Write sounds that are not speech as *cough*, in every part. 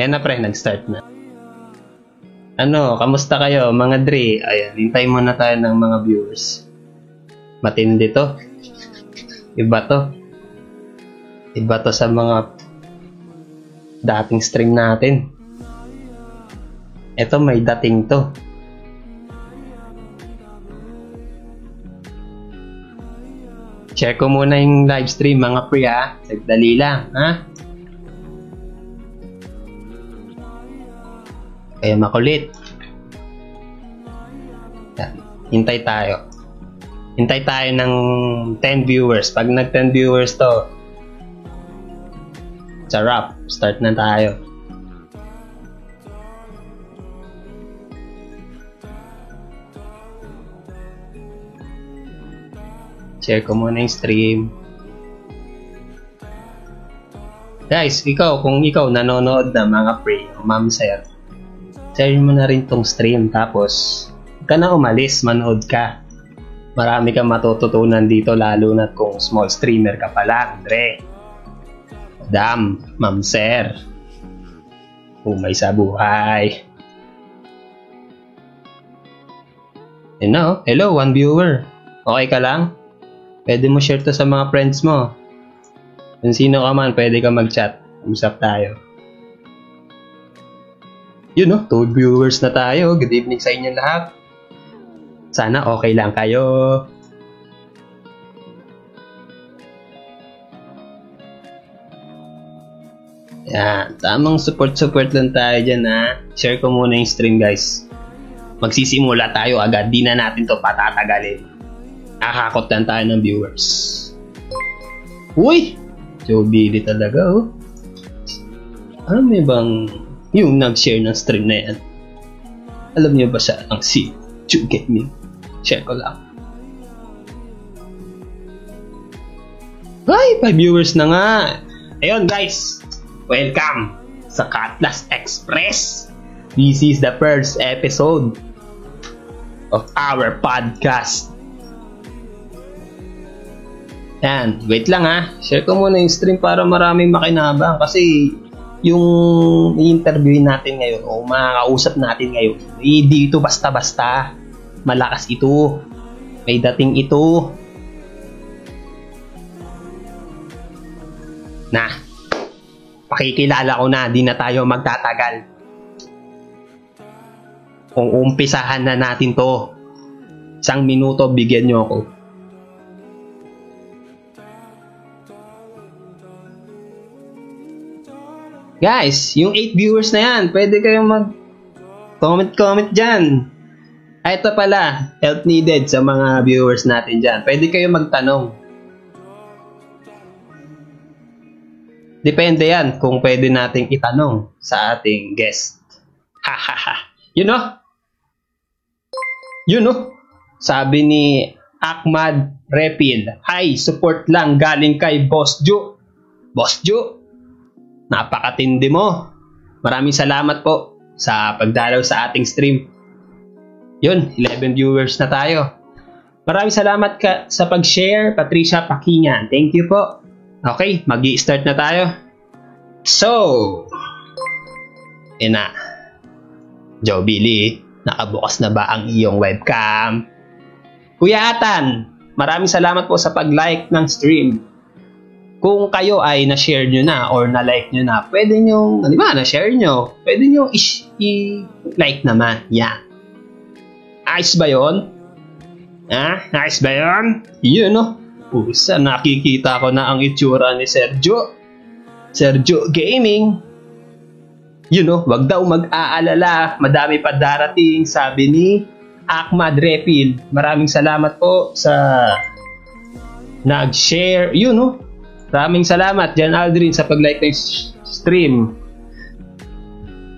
Yan na pre, nag-start na. Ano, kamusta kayo mga Dre? Ayan, hintay muna tayo ng mga viewers. Matindi to. Iba to. Iba to sa mga dating stream natin. Ito may dating to. Share ko muna yung live stream mga pre ha. Sagdali lang ha. Kaya makulit. Yan. Hintay tayo. Hintay tayo ng 10 viewers. Pag nag 10 viewers to, sarap. Start na tayo. Share ko muna yung stream. Guys, ikaw, kung ikaw nanonood na mga pre, o ma'am sir, share mo na rin tong stream. Tapos, ka na umalis, manood ka. Marami kang matututunan dito, lalo na kung small streamer ka pa lang, Dre. Madam, ma'am sir. Umay sa buhay. You know, hello, one viewer. Okay ka lang? Pwede mo share to sa mga friends mo. Kung sino ka man, pwede ka mag-chat. Usap tayo. Yun no, two viewers na tayo. Good evening sa inyo lahat. Sana okay lang kayo. Yan, tamang support-support lang tayo dyan ha. Share ko muna yung stream guys. Magsisimula tayo agad, di na natin to patatagalin. Nakakot lang tayo ng viewers. Uy! Joe Billy talaga oh. Ano may bang yung nag-share ng stream na yan? Alam niyo ba siya ang si Joe Gaming? Share ko lang. Ay, 5 viewers na nga. Ayun guys, welcome sa Cutlass Express. This is the first episode of our podcast. Yan, wait lang ha. Share ko muna yung stream para maraming makinabang kasi yung i-interview natin ngayon o makakausap natin ngayon, hindi ito basta-basta. Malakas ito. May dating ito. Na, pakikilala ko na, di na tayo magtatagal. Kung umpisahan na natin to, isang minuto bigyan nyo ako. Guys, yung 8 viewers na yan, pwede kayong mag comment-comment dyan. Ah, ito pala, help needed sa mga viewers natin dyan. Pwede kayong magtanong. Depende yan kung pwede nating itanong sa ating guest. Ha. You know? You know? Sabi ni Ahmad Repil, Hi, support lang galing kay Boss Ju. Boss Ju, napakatindi mo. Maraming salamat po sa pagdalaw sa ating stream. Yun, 11 viewers na tayo. Maraming salamat ka sa pag-share, Patricia Pakingan. Thank you po. Okay, mag start na tayo. So, yun na. Joe Billy, nakabukas na ba ang iyong webcam? Kuya Atan, maraming salamat po sa pag-like ng stream. Kung kayo ay na-share nyo na or na-like nyo na, pwede nyo, di ba, na-share nyo, pwede nyo i-like naman. Yan. Ayos ba yun? Ha? Ayos ba yun? Yun, no? Pusa, nakikita ko na ang itsura ni Sergio. Sergio Gaming. You know, wag daw mag-aalala. Madami pa darating, sabi ni Ahmad Refil. Maraming salamat po sa nag-share. You know, maraming salamat Jan Aldrin sa pag-like ng stream.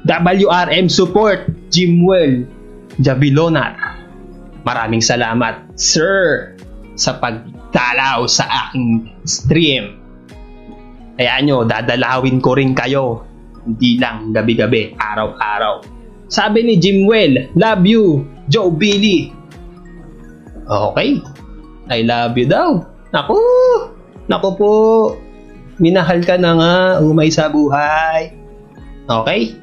WRM Support, Jimwell, Jabilonar. Maraming salamat, sir, sa pagdalaw sa aking stream. Kaya nyo, dadalawin ko rin kayo. Hindi lang gabi-gabi, araw-araw. Sabi ni Jimwell, love you, Joe Billy. Okay. I love you daw. Naku! Naku po. Minahal ka na nga, umay sa buhay. Okay?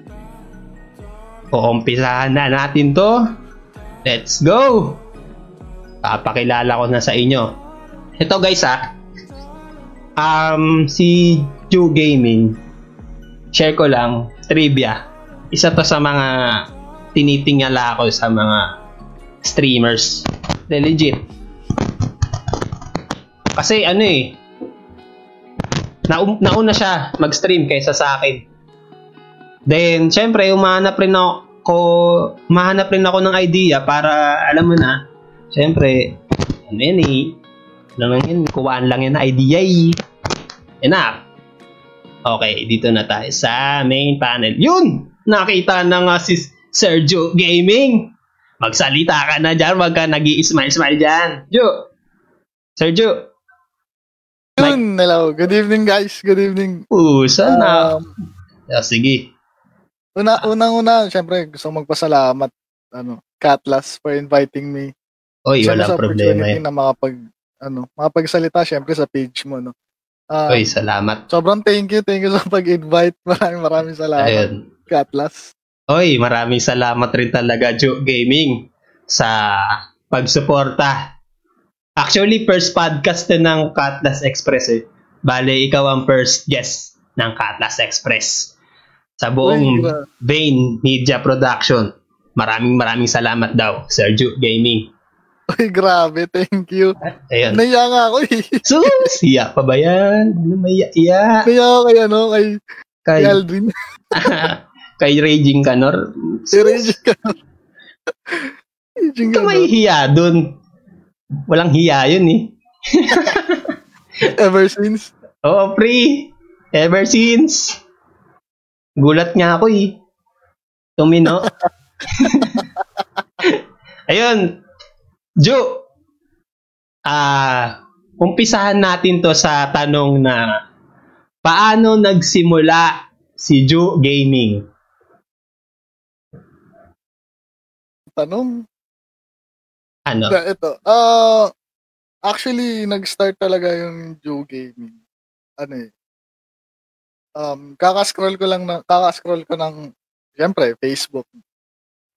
Uumpisahan na natin to. Let's go! Papakilala ko na sa inyo. Ito guys ah. Um, si Ju Gaming, share ko lang, trivia. Isa to sa mga tinitingala ko sa mga streamers. De legit. Kasi ano eh, naun- nauna siya mag-stream kaysa sa akin. Then, syempre, umahanap rin ako, umahanap rin ako ng idea para, alam mo na, syempre, ano yan eh, lang yan, kuwaan lang yan na idea eh. Enough. Okay, dito na tayo sa main panel. Yun! Nakita na nga si Sergio Gaming. Magsalita ka na dyan, wag ka nag smile smile dyan. Jo! Sergio! Yun, hello. Good evening, guys. Good evening. Pusa na. Um, Ah, sige. una, unang-una, syempre, gusto kong magpasalamat, ano, Catlas for inviting me. Oy, Syempre, wala problema yan. na makapag, ano, makapagsalita, syempre, sa page mo, no. Ah, Oy, salamat. sobrang thank you, thank you sa pag-invite. *laughs* Maraming maraming salamat, Ayun. Catlas. Oy, maraming salamat rin talaga, Jo Gaming, sa pagsuporta. Actually, first podcast na ng Katlas Express eh. Bale, ikaw ang first guest ng Katlas Express. Sa buong Vane Media Production. Maraming maraming salamat daw, Sergio Gaming. Uy, grabe, thank you. Ayun. Naiya nga ako eh. *laughs* So, siya pa ba yan? Ano may iya? Naiya ako kay, ano, kay, kay Kay, Aldrin. *laughs* kay Raging Canor? si Reggie ka. Reggie Ito may hiya dun. Walang hiya yun eh. *laughs* Ever since. Oo, pre. Ever since. Gulat nga ako eh. Tumino. *laughs* Ayun. Ju. Ah, umpisahan natin to sa tanong na paano nagsimula si Ju Gaming? Tanong, Ano? Ito. Ah, actually, nag-start talaga yung Joe Gaming. Ano eh. Um, kaka-scroll ko lang na, kaka-scroll ko ng, siyempre, Facebook.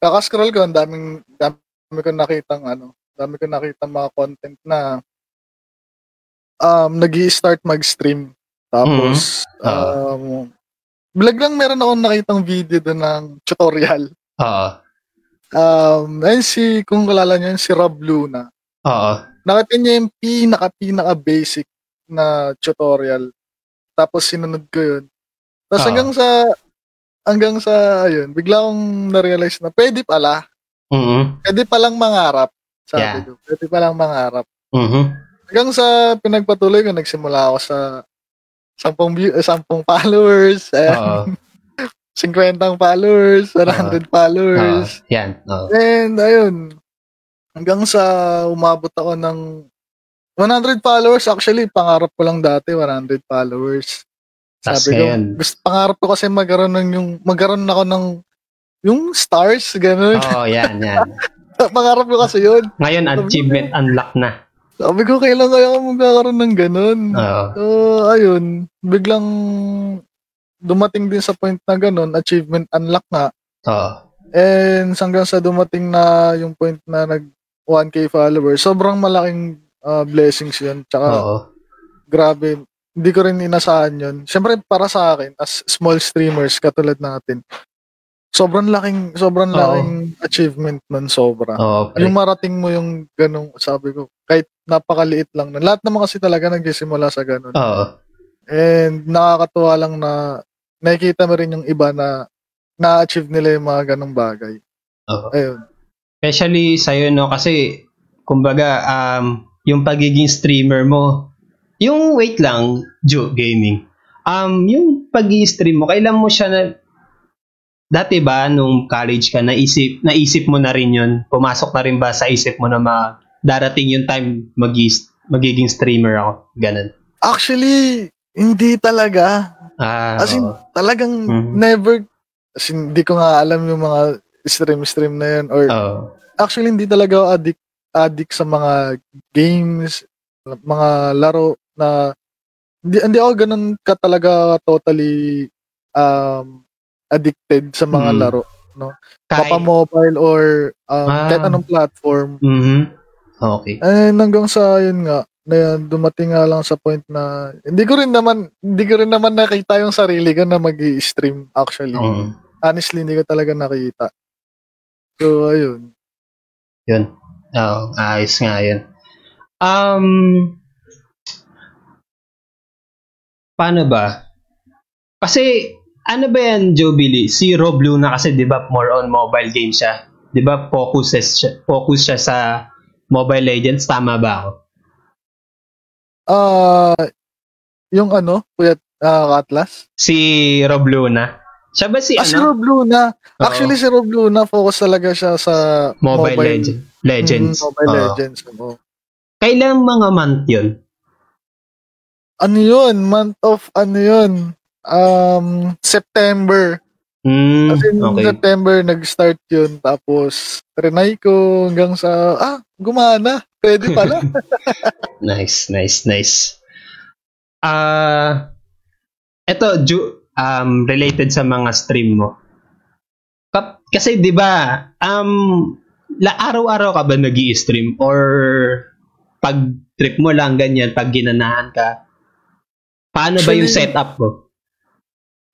Kaka-scroll ko, ang daming, dami ko nakitang, ano, dami ko nakitang mga content na, um, nag start mag-stream. Tapos, Mhm. Oo. um, biglang meron akong nakitang video doon ng tutorial. Oo. Um, ayun si, kung kalala niyo, yun, si Rob Luna. Oo. nakita niya yung pinaka-pinaka basic na tutorial. Tapos sinunod ko yun. Tapos hanggang sa hanggang sa ayun, bigla akong na-realize na pwede pala. Mhm. Pwede palang mangarap. Sabi Yeah. ko. Pwede palang mangarap. Mhm. Hanggang sa pinagpatuloy ko, nagsimula ako sa 10 view, 10 *laughs* followers, Oo. 50 followers, 100 Oo. followers. Yan. Oo. And ayun, hanggang sa umabot ako ng 100 followers. Actually, pangarap ko lang dati 100 followers. Tas Sabi ko, gusto, pangarap ko kasi magkaroon ng yung, magkaroon ako ng yung stars, gano'n. Oo, *laughs* yan, yan. pangarap ko kasi yun. Ngayon, achievement unlock na. Sabi ko, kailan kaya ako magkakaroon ng gano'n? Oo. So, ayun, biglang dumating din sa point na gano'n, achievement unlock nga. Oo. And hanggang sa dumating na yung point na nag 1k followers, sobrang malaking uh, blessings yun. Tsaka Oo. grabe, hindi ko rin inasahan yun. Siyempre para sa akin, as small streamers katulad natin, sobrang laking, sobrang Oo. laking achievement nun, sobra. Pre. Yung marating mo yung ganong, sabi ko, kahit napakaliit lang nun. Lahat naman kasi talaga nagsisimula sa ganon. Oo. And nakakatuwa lang na nakikita mo rin yung iba na na-achieve nila yung mga ganong bagay. Oo. Ayun. Especially sa'yo, no? Kasi, kumbaga, um, yung pagiging streamer mo, yung wait lang, Joe Gaming, um, yung pag stream mo, kailan mo siya na, dati ba, nung college ka, naisip, naisip mo na rin yun? Pumasok na rin ba sa isip mo na ma, darating yung time mag magiging streamer ako? Ganun. Actually, hindi talaga. Ah, As in, talagang Mhm. never, as in, hindi ko nga alam yung mga stream-stream na yun. Or Oo. actually, hindi talaga ako addict, addict sa mga games, mga laro na hindi, hindi ako ganun ka talaga totally um, addicted sa mga Mm. laro. Kahit, Papa mobile or um, Ah. kahit anong platform. Mhm. Okay. And hanggang sa yun nga, na dumating nga lang sa point na hindi ko rin naman hindi ko rin naman nakita yung sarili ko na magi-stream actually. Mm. Honestly, hindi ko talaga nakita. So, ayun. Yun. Oo, ayos nga yun. Um, paano ba? Kasi, ano ba yan, Joe Billy? Si Rob Luna kasi, di ba, more on mobile game siya. Di ba, focuses siya, focus siya sa Mobile Legends. Tama ba ako? Ah, yung ano, Kuya ah, Atlas? Si Rob Luna. Siya ba si Ah, si ano? Rob Luna. Oo. Actually, si Rob Luna, focus talaga siya sa Mobile, Legend. Legends. Mm, Mobile Oo. Legends. oo. Kailang mga month yun? Ano yun? Month of, ano yun? Um, September. Mm, okay. September, nag-start yun. Tapos, trinay ko hanggang sa, ah, gumana. Pwede pala. *laughs* Nice, nice, nice. Ah, eto Ju, um related sa mga stream mo. Kap- kasi 'di ba, um la araw-araw ka ba nag-i-stream or pag trip mo lang ganyan pag ginanahan ka? Paano ba yung Actually- setup mo?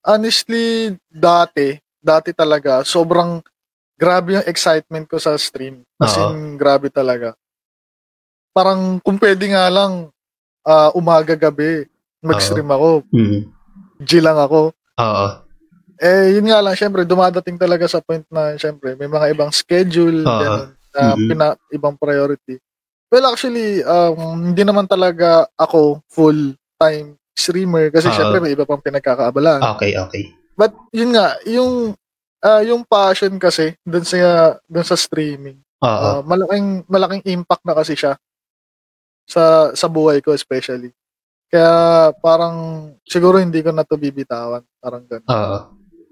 Honestly, dati, dati talaga, sobrang grabe yung excitement ko sa stream. As Oo. in, grabe talaga. Parang kung pwede nga lang, ah, umaga-gabi, mag-stream ako, Mm. G lang ako. Oo. Eh, yun nga lang, syempre, dumadating talaga sa point na, syempre, may mga ibang schedule, Oo. ganun, na Mhm. pina- ibang priority. Well, actually, um, hindi naman talaga ako full-time streamer kasi Oo. syempre may iba pang pinagkakaabalaan. Okay, okay. But yun nga, yung ah, yung passion kasi dun sa dun sa streaming. Oo. ah, malaking malaking impact na kasi siya sa sa buhay ko especially. Kaya parang siguro hindi ko na to bibitawan, parang ganun. Oo.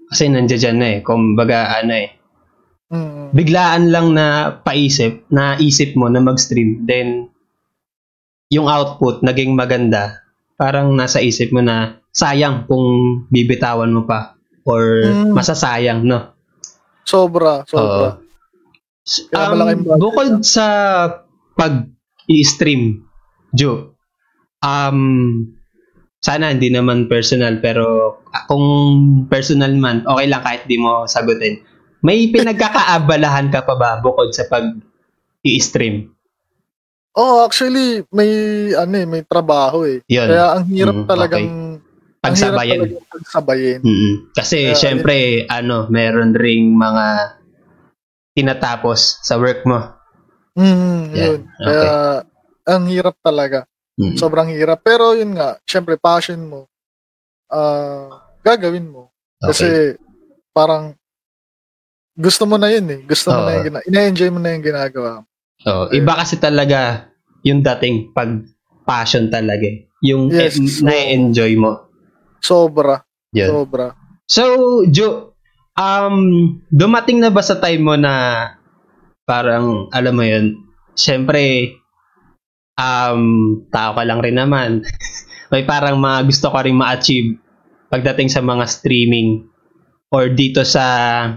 Kasi nandiyan na eh. Kumbaga, ano eh. Mm. biglaan lang na paisip, na isip mo na mag-stream, then yung output naging maganda, parang nasa isip mo na sayang kung bibitawan mo pa or Mm. masasayang, no? Sobra, sobra. Kaya Um, bukod sa pag-i-stream, Joe, um, sana hindi naman personal, pero kung personal man, okay lang kahit di mo sagutin. May pinagkakaabalahan ka pa ba bukod sa Oh, actually may ano eh, may trabaho eh. Yun. Kaya ang hirap Mm, talagang. Ang hirap talagang pagsabayin. Mm-mm. Kasi Kaya, syempre, ano, meron ring mga tinatapos sa work mo. Mm, Yan, yun. Kaya ang hirap talaga. Mm. Sobrang hirap. Pero yun nga, syempre passion mo, ah gagawin mo. Kasi parang gusto mo na yun eh. Gusto mo na yung gina- ina-enjoy mo na yung ginagawa. mo. Oo. iba kasi talaga yung dating pag passion talaga. Yung Yes, eh, so- na-enjoy mo. Sobra. Yun. Sobra. So, Jo, um, dumating na ba sa time mo na parang, alam mo yun, syempre, um, tao ka lang rin naman. *laughs* May parang mga gusto ko rin ma-achieve pagdating sa mga streaming or dito sa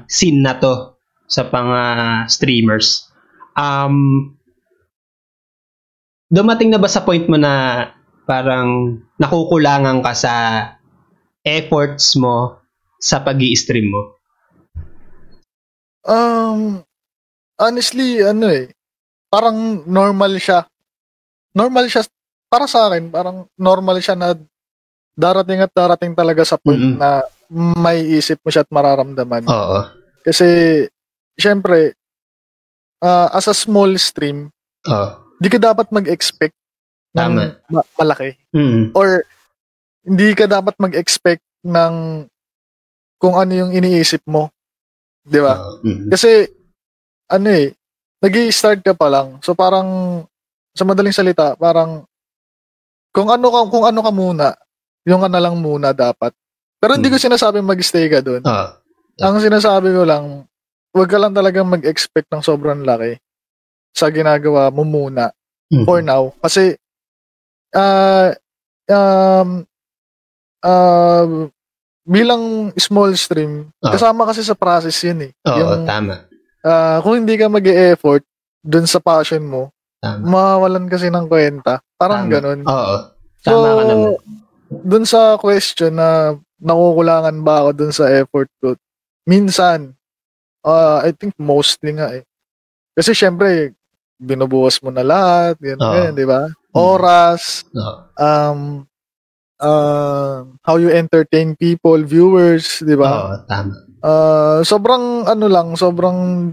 scene na to sa mga streamers. Um, dumating na ba sa point mo na parang nakukulangan ka sa efforts mo sa pag stream mo? Um, honestly, ano eh, parang normal siya. Normal siya, para sa akin, parang normal siya na darating at darating talaga sa point Mm-mm. na may isip mo siya at mararamdaman. Oo. Kasi, syempre, ah, as a small stream, Oo. di ka dapat mag-expect ng ma- malaki. Mm. Or, hindi ka dapat mag-expect ng kung ano yung iniisip mo. Di ba? Oo. Mm. Kasi, ano eh, nag start ka pa lang. So, parang, sa madaling salita, parang, kung ano ka, kung ano ka muna, yung ka na lang muna dapat. Pero hindi ko sinasabing mag-stay ka doon. Oo. Ang sinasabi ko lang, huwag ka lang talagang mag-expect ng sobrang laki sa ginagawa mo muna Mm. for now. Kasi, ah um, ah bilang small stream, Oo. kasama kasi sa process yun eh. Oo, yung, tama. ah, kung hindi ka mag effort dun sa passion mo, Tama. mawawalan kasi ng kwenta. Parang Tama. ganun. Oo. Tama ka naman. dun sa question na nakukulangan ba ako dun sa effort ko, minsan, uh, I think mostly nga eh. Kasi syempre, binubuhos mo na lahat, ganyan, Oo. ganyan, di ba? Oras, Oo. um, uh, how you entertain people, viewers, di ba? Oo, tama. Uh, sobrang ano lang, sobrang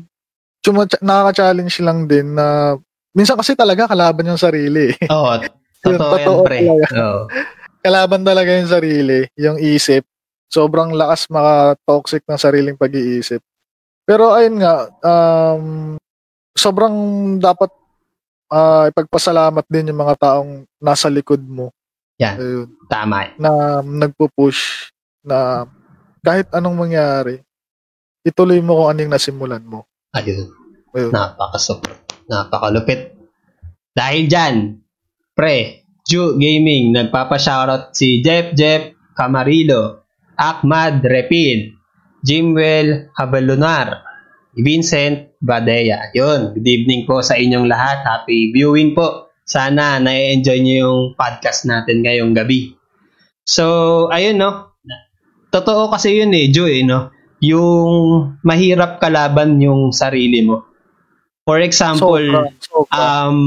chuma- nakaka-challenge lang din na minsan kasi talaga kalaban yung sarili. eh. Oo. *laughs* Totoo yan, Totoo pre. talaga. Oo. kalaban talaga yung sarili, yung isip. Sobrang lakas maka-toxic ng sariling pag-iisip. Pero ayun nga, um, sobrang dapat ah, ipagpasalamat din yung mga taong nasa likod mo. Yan. Ayun, Tama. na nagpo-push na kahit anong mangyari, ituloy mo kung anong nasimulan mo. Ayun. Ayun. Napakasup. Napakalupit. Dahil dyan, pre, Ju Gaming, nagpapa-shoutout si Jeff Jeff Camarilo, Ahmad Repin, Jimwell Habalunar, Vincent Badea. Yun, good evening po sa inyong lahat. Happy viewing po. Sana na-enjoy niyo yung podcast natin ngayong gabi. So, ayun no. Totoo kasi yun eh, eh, no? Yung mahirap kalaban yung sarili mo. For example, Sobra, sobra. um,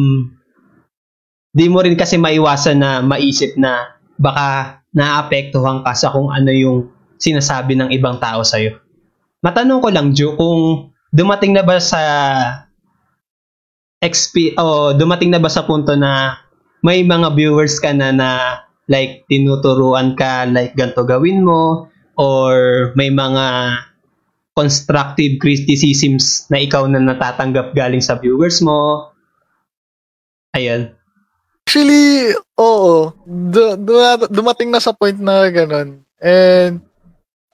di mo rin kasi maiwasan na maisip na baka naapektuhan ka sa kung ano yung sinasabi ng ibang tao sa'yo. Matanong ko lang, Ju, kung dumating na ba sa XP, o dumating na ba sa punto na may mga viewers ka na na like tinuturuan ka like ganto gawin mo or may mga constructive criticisms na ikaw na natatanggap galing sa viewers mo. Ayun. Actually, oo. Du- du- dumating na sa point na ganun. And,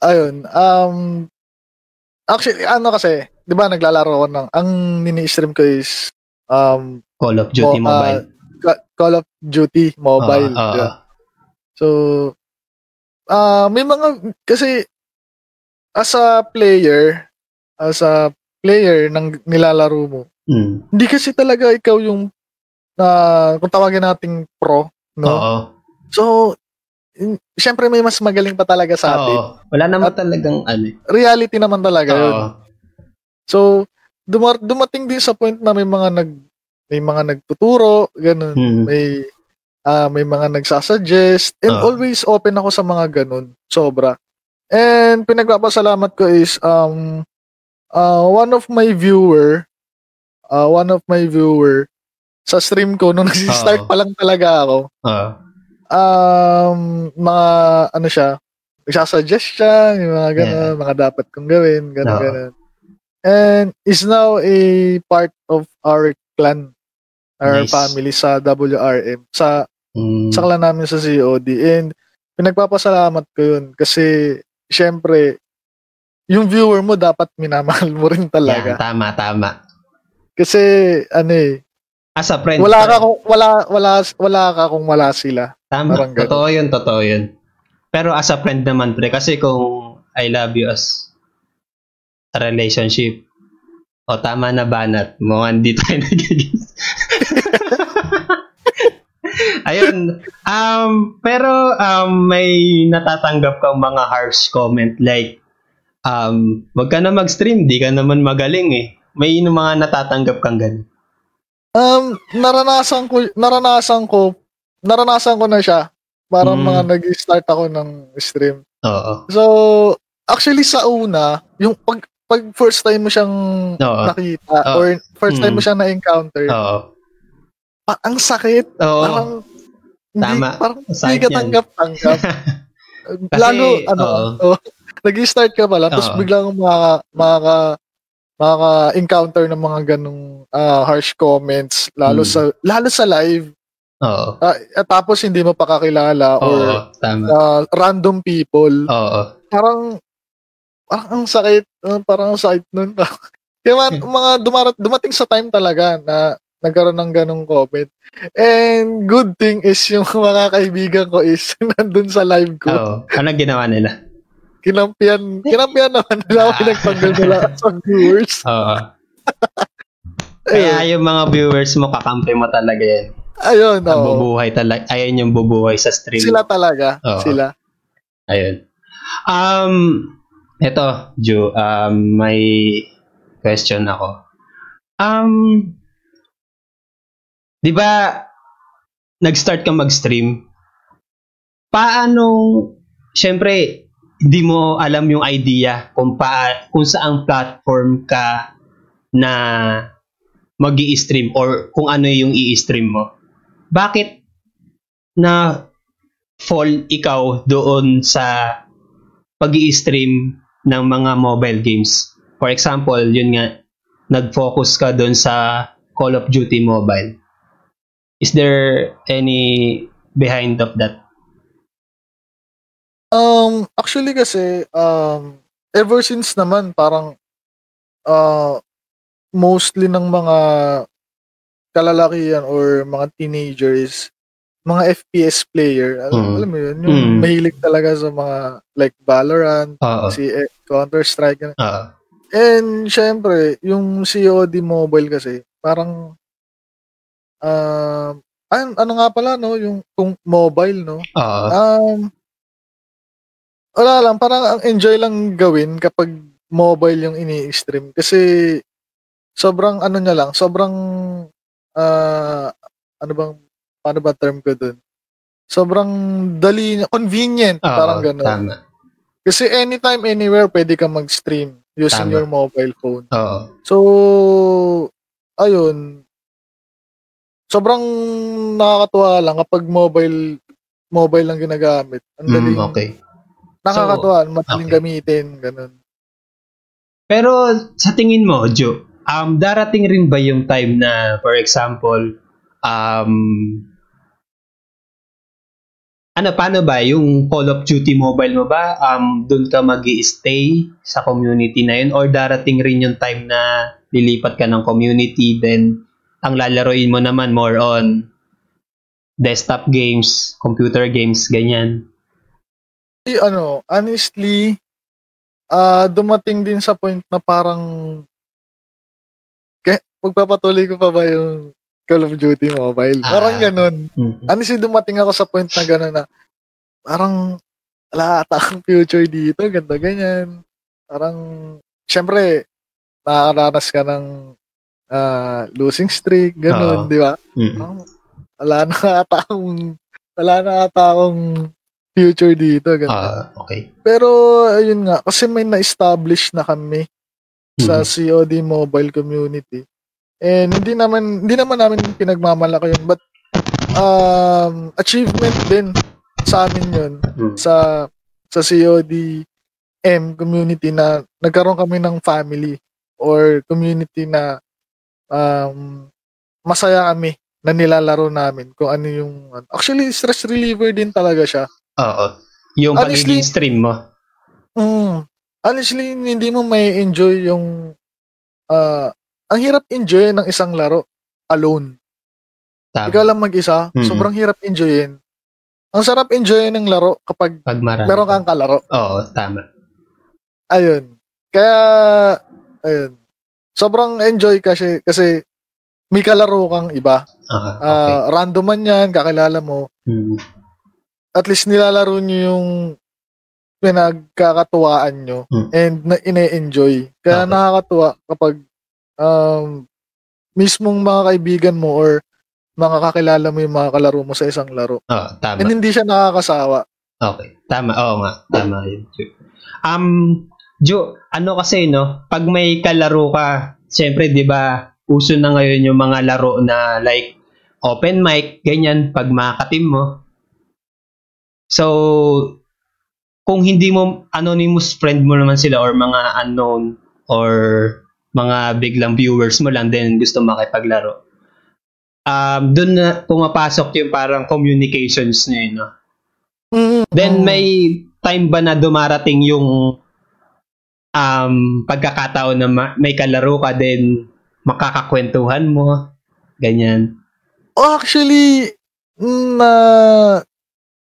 ayun, um, actually, ano kasi, di ba naglalaro ako ng, ang nini-stream ko is, um, Call of Duty Mo- Mobile. Ca- Call of Duty Mobile. Di ba? So, ah may mga, kasi, as a player, as a player ng nilalaro mo, Mm. hindi kasi talaga ikaw yung, na kung tawagin nating pro, no? Oo. So, syempre may mas magaling pa talaga sa atin. Oo. Wala naman talagang ano. eh. Reality naman talaga yun. Oo. So, dumar- dumating din sa point na may mga nag may mga nagtuturo, ganun. Mm. May ah, may mga nagsasuggest and Oo. always open ako sa mga ganun. Sobra. And pinagpapasalamat ko is um uh, one of my viewer uh, one of my viewer sa stream ko nung nag-start Oo. pa lang talaga ako. Oo. Um, mga, ano siya, nagsasuggest siya, yung mga gano'n, mga dapat kong gawin, gano'n, Oo. gano'n. And is now a part of our clan, our Nice. family sa WRM, sa, Mm. sa clan namin sa COD. And pinagpapasalamat ko yun kasi, syempre, yung viewer mo dapat minamahal mo rin talaga. tama, tama. Kasi, ano eh, As a friend. wala ka kung, wala, wala, wala ka kung wala sila. Tama. parang ganun. Totoo yun, totoo yun. Pero as a friend naman, pre, kasi kung I love you as a relationship, o tama na banat, mukhang hindi tayo *laughs* nagiging. *laughs* Ayun. Um, pero um, may natatanggap kang mga harsh comment like, um, wag ka na mag-stream, di ka naman magaling eh. May mga natatanggap kang ganun. Um, naranasan ko, naranasan ko, naranasan ko na siya. Parang Mm. mga nag-start ako ng stream. Oo. So, actually sa una, yung pag, pag first time mo siyang Oo. nakita Oo. or first time Mm. mo siyang na-encounter, Oo. pa- ang sakit. Oo. Parang, hindi, Tama. parang hindi Sakit ka tanggap-tanggap. *laughs* Lalo, ano, oo. oh, *laughs* nag-start ka pa lang, tapos biglang makaka, makaka, makaka-encounter ng mga ganong ah, harsh comments, lalo Mm. sa, lalo sa live, Oo. Ah, at tapos hindi mo pakakilala or Oo. Tama. ah, random people. Oo. Parang parang ang sakit, parang ang sakit nun. *laughs* Kaya mga, mga dumarat, dumating sa time talaga na nagkaroon ng ganong comment. And good thing is yung *laughs* mga kaibigan ko is *laughs* nandun sa live ko. Oo. Anong ginawa nila? Kinampihan, kinampihan naman nila ako pinagtanggal nila sa viewers. *laughs* Oo. Kaya yung mga viewers mo, kakampi mo talaga yan. Ayun, Ang oo. bubuhay talaga. Ayan yung bubuhay sa stream. Sila talaga. Oo. Sila. Ayun. Um, eto, Ju, um, may question ako. Um, di ba, nag-start ka mag-stream? Paano, syempre, di mo alam yung idea kung pa, kung saang platform ka na mag stream or kung ano yung i-stream mo. Bakit na fall ikaw doon sa pag stream ng mga mobile games. For example, yun nga, nag-focus ka doon sa Call of Duty Mobile. Is there any behind of that? Um, actually kasi, um, ever since naman, parang, uh, mostly ng mga kalalakihan or mga teenagers, mga FPS player, alam, Mm. alam mo yun, yung Mm. mahilig talaga sa mga, like, Valorant, Oo. si eh, Counter-Strike. Oo. And, syempre, yung COD Mobile kasi, parang, um, an, ano nga pala, no, yung, kung mobile, no, Oo. Um, wala lang, parang ang enjoy lang gawin kapag mobile yung ini-stream. Kasi, sobrang ano niya lang, sobrang, ah, ano bang, paano ba term ko dun? Sobrang dali niya, convenient, Oo, parang gano'n. Tama. Kasi anytime, anywhere, pwede ka mag-stream using Tama. your mobile phone. Oo. So, ayun, sobrang nakakatuwa lang kapag mobile mobile lang ginagamit. Ang Mm, daling, okay. Nakakatuwa, madaling okay. gamitin, ganun. Pero sa tingin mo, Jo, um, darating rin ba yung time na, for example, um, ano, paano ba? Yung Call of Duty mobile mo ba, um, doon ka mag stay sa community na yun? Or darating rin yung time na lilipat ka ng community, then ang lalaroin mo naman more on desktop games, computer games, ganyan. Ano, honestly, ah dumating din sa point na parang kaya, magpapatuloy ko pa ba yung Call of Duty Mobile? Parang Ah. ganun. Mm. Honestly, dumating ako sa point na gano'n na parang wala ata akong future dito, ganda ganyan. Parang, syempre, nakakaranas ka ng ah, losing streak, Oo. gano'n, di ba? Mm. Parang, wala na ata akong, wala na ata akong future dito, gano'n. Ah, okay. Pero, ayun nga, kasi may na-establish na kami sa Mm. COD mobile community. And hindi naman hindi naman namin pinagmamalaki yun, but um achievement din sa amin yun Mm. sa sa COD M community na nagkaroon kami ng family or community na um masaya kami na nilalaro namin kung ano yung actually stress reliever din talaga siya. Oo. Yung Honestly- pagiging stream mo. Mm. Honestly, hindi mo may enjoy yung ah ang hirap enjoy ng isang laro alone. Tama. Ikaw lang mag-isa, Mm. sobrang hirap enjoyin. Ang sarap enjoyin ng laro kapag Pag marami. meron kang kalaro. Oo, tama. Ayun. Kaya, ayun. Sobrang enjoy kasi, kasi may kalaro kang iba. Ah, okay. Ah, random man yan, kakilala mo. Mm. At least nilalaro nyo yung pinagkakatuwaan nyo Mm. and na ine-enjoy. Kaya Okay. nakakatuwa kapag um, mismong mga kaibigan mo or mga kakilala mo yung mga kalaro mo sa isang laro. Oo, tama. And hindi siya nakakasawa. Okay. Tama. Oo nga. Tama yun. Um, Jo, ano kasi, no? Pag may kalaro ka, siyempre, di ba, uso na ngayon yung mga laro na like open mic, ganyan, pag makakatim mo. So, kung hindi mo anonymous friend mo naman sila or mga unknown or mga biglang viewers mo lang din gusto makipaglaro. Um, doon na pumapasok yung parang communications yun, no? Then Mm. may time ba na dumarating yung um, pagkakataon na ma- may kalaro ka din makakakwentuhan mo, ganyan. Oh, actually, na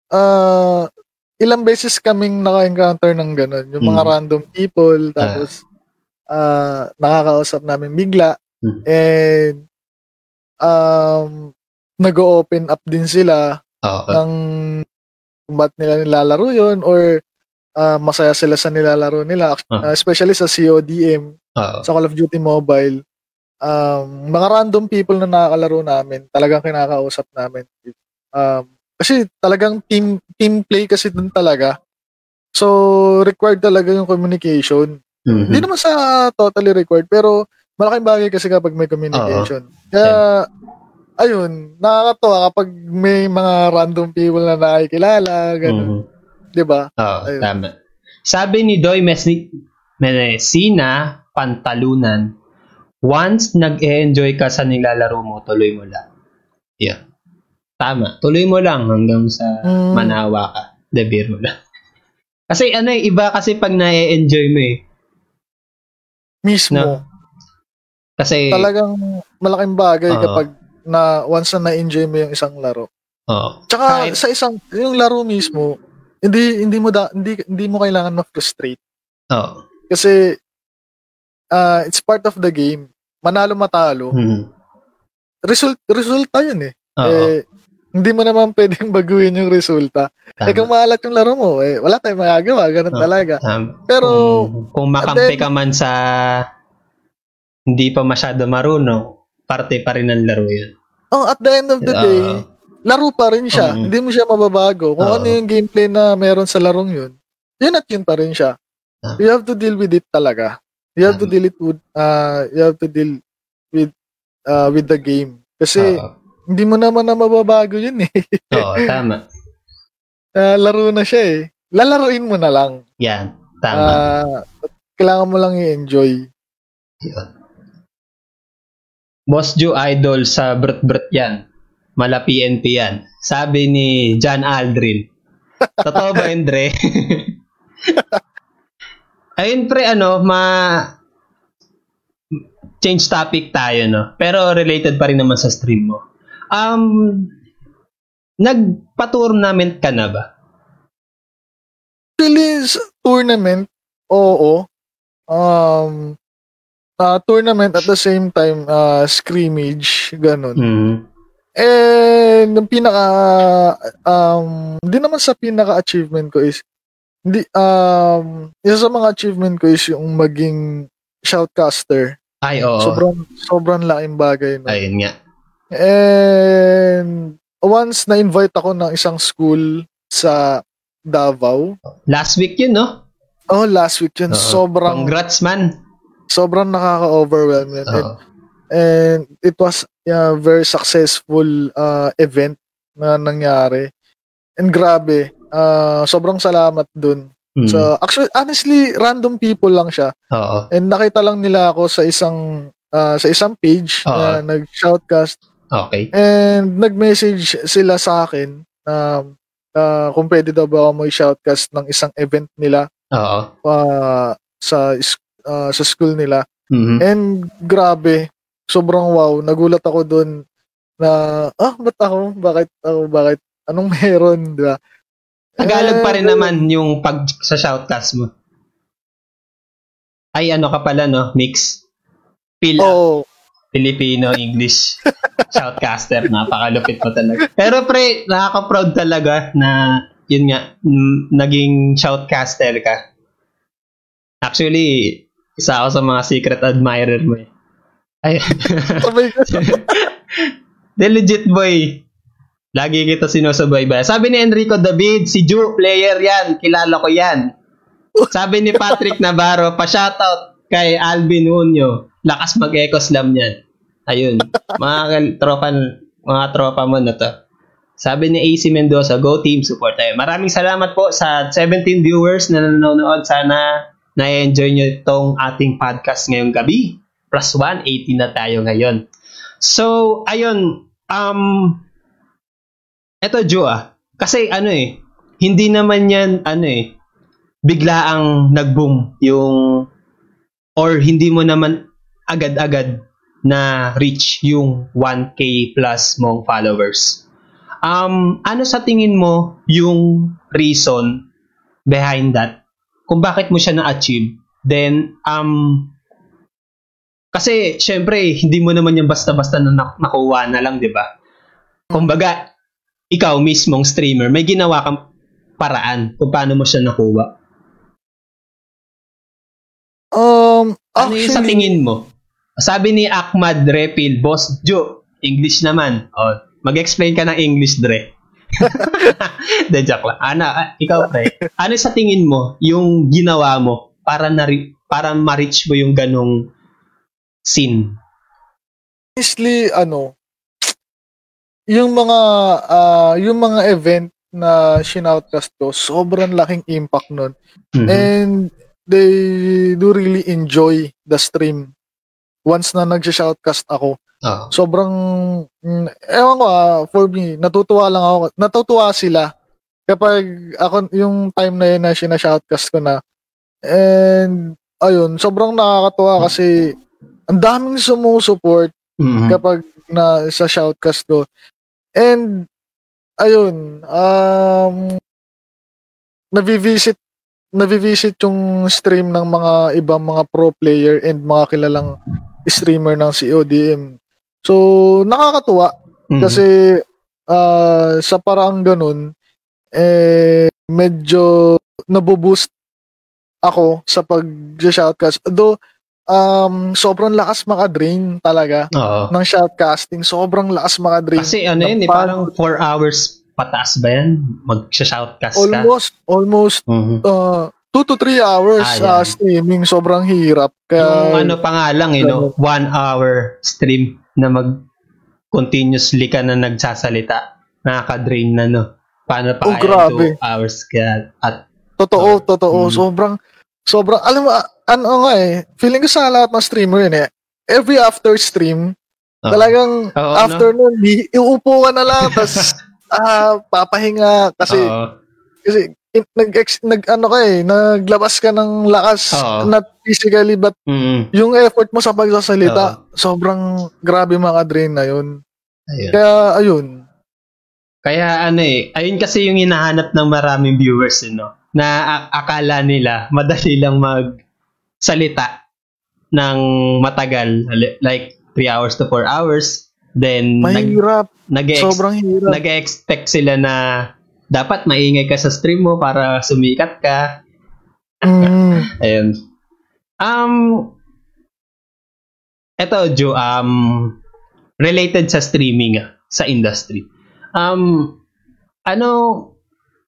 ah ilang beses kaming naka-encounter ng ganun. Yung mga Mm. random people, tapos ah nakakausap namin bigla. Mm. And um, nag-open up din sila Oo. ng kung ba't nila nilalaro yun or ah, masaya sila sa nilalaro nila. Ah. Ah, especially sa CODM, Oo. sa Call of Duty Mobile. Um, mga random people na nakakalaro namin, talagang kinakausap namin. Um, kasi talagang team team play kasi dun talaga. So, required talaga yung communication. Mhm. Hindi naman sa totally required, pero malaking bagay kasi kapag may communication. Kaya, ayun, nakakatawa kapag may mga random people na nakikilala, ganun. Mhm. Di ba? Oo, Ayun. tama. Sabi ni Doy Mesni- Menesina Pantalunan, once nag-enjoy ka sa nilalaro mo, tuloy mo lang. Yeah. Tama. Tuloy mo lang hanggang sa Mm. manawa ka. Debir mo lang. Kasi ano eh, iba kasi pag na-enjoy mo eh. Mismo. No. Kasi, Talagang malaking bagay Oo. kapag na once na na-enjoy mo yung isang laro. oh, Tsaka Kahit- sa isang yung laro mismo, hindi hindi mo da, hindi hindi mo kailangan ma-frustrate oh, kasi uh, it's part of the game. Manalo matalo. mhm. Result resulta 'yun eh. Oo, Eh hindi mo naman pwedeng baguhin yung resulta. Eh kung tama. maalat yung laro mo, eh wala tayong magagawa, ganun Oo. talaga. Tama. Pero kung, kung makampi then- ka man sa hindi pa masyado marunong, parte pa rin ng laro yun. oh, at the end of the day, Oo. laro pa rin siya. Oo. Hindi mo siya mababago. Kung Oo. ano yung gameplay na meron sa larong yun, yun at yun pa rin siya. Ah. You have to deal with it talaga. You have to Tama. deal it with, uh, you have to deal with, uh, with the game. Kasi, Oo. Hindi mo naman na mababago yun eh. *laughs* Oo, tama. Uh, laro na siya eh. Lalaruin mo na lang. Yan, tama. Ah, kailangan mo lang i-enjoy. Yun. Boss Joe Idol sa Brut Brut yan. Mala PNP yan. Sabi ni John Aldrin. Totoo ba yun, Dre? *laughs* Ayun, pre, ano, ma... Change topic tayo, no? Pero related pa rin naman sa stream mo. Um, nagpa-tournament ka na ba? Actually, tournament, oo. Um, ah, tournament at the same time, uh, scrimmage, ganun. Mm. And yung pinaka um hindi naman sa pinaka achievement ko is hindi um isa sa mga achievement ko is yung maging shoutcaster. Ay, oo. Sobrang sobrang laking bagay no. Ayun nga. And once na invite ako ng isang school sa Davao. Last week yun, no? Oh, last week yun. Oo. Sobrang Congrats, man. sobrang nakaka-overwhelm yun. And, and it was a very successful uh, event na nangyari. And grabe, uh, sobrang salamat dun. Mm. So, actually, honestly, random people lang siya. Oo. And nakita lang nila ako sa isang uh, sa isang page na nag-shoutcast Okay. and nag-message sila sa akin na uh, kung pwede daw ba ako mag-shoutcast ng isang event nila Oo. uh, sa is- uh, sa school nila. Mhm. And grabe, sobrang wow. Nagulat ako doon na, ah, ba't ako? Bakit ako? Bakit? Anong *laughs* meron? Di ba? Tagalog pa rin Eh, naman yung pag sa shoutcast mo. Ay, ano ka pala, no? Mix. Pila. Oo. Filipino, English. *laughs* Shoutcaster. Napakalupit mo talaga. Pero pre, nakaka-proud talaga na yun nga, mm, naging shoutcaster ka. Actually, isa ako sa mga secret admirer mo eh. Ay, sabay ko. The *laughs* legit boy. Lagi kita sinusubaybay. Sabi ni Enrico David, si Ju, player yan. Kilala ko yan. Sabi ni Patrick Navarro, pa-shoutout kay Alvin Unyo. Lakas mag-echo slam yan. Ayun. Mga tropa, mga tropa mo na to. Sabi ni AC Mendoza, go team support tayo. Maraming salamat po sa 17 viewers na nanonood. Sana na-enjoy nyo itong ating podcast ngayong gabi. Plus 1, 18 na tayo ngayon. So, ayun, um, eto Jo ah, kasi ano eh, hindi naman yan, ano eh, bigla ang nag-boom yung, or hindi mo naman agad-agad na reach yung 1K plus mong followers. Um, ano sa tingin mo yung reason behind that? Kung bakit mo siya na-achieve? Then, um, kasi, syempre, hindi mo naman yung basta-basta na nak- nakuha na lang, di ba? Kumbaga, ikaw mismong streamer, may ginawa kang paraan kung paano mo siya nakuha. Um, Ano yung sa actually, tingin mo? Sabi ni Ahmad Repil, Boss Joe, English naman. O, mag-explain ka ng English, Dre. *laughs* De, joke lang. Ana, ah, ikaw, pre. Ano sa tingin mo yung ginawa mo para na para ma-reach mo yung ganong scene? honestly, ano, yung mga, ah, yung mga event na shinoutcast ko, sobrang laking impact nun. Mhm. And they do really enjoy the stream once na nag-shoutcast ako. Oo. Sobrang, mm, ewan ko ah, for me, natutuwa lang ako. Natutuwa sila kapag ako, yung time na yun na sinashoutcast ko na. And, ayun, sobrang nakakatuwa kasi ang daming sumusuport Mhm. kapag na sa shoutcast ko. And, ayun, um, navivisit navivisit yung stream ng mga ibang mga pro player and mga kilalang streamer ng CODM. So, nakakatuwa Mhm. kasi ah, sa paraang ganun, eh, medyo naboboost ako sa pag-shoutcast. Though, um, sobrang lakas maka-drain talaga Oo. ng shoutcasting. Sobrang lakas maka-drain. Kasi ano yun, eh, Parang- parang 4 hours pataas ba yan? Mag-shoutcast ka? almost, almost Mhm. uh, 2 to 3 hours Ah, uh, streaming. Sobrang hirap. Yung Kaya, ano pa nga lang, you know, one hour stream na mag continuously ka na nagsasalita, nakaka-drain na, no? Paano pa Oh, grabe. two hours ka at totoo, totoo. Mm. Sobrang, sobrang, alam mo, ano nga eh, feeling ko sa lahat ng streamer yun eh, every after stream, Oo. talagang Oo, after nun, di, iupo ka na lang, *laughs* tas ah, papahinga kasi Oo. kasi nag nag ano ka eh, naglabas ka ng lakas Oo. not physically but Mm. yung effort mo sa pagsasalita sobrang grabe mga drain na yun. Ayun. Kaya ayun. Kaya ano eh, ayun kasi yung hinahanap ng maraming viewers, eh, no? Na a- akala nila madali lang magsalita ng matagal, li- like 3 hours to 4 hours. Then, nag, Mahirap, nag sobrang hirap. nag-expect sila na dapat maingay ka sa stream mo para sumikat ka. Mm, *laughs* Ayun. Um, eto, Jo, um, related sa streaming, sa industry. Um, ano,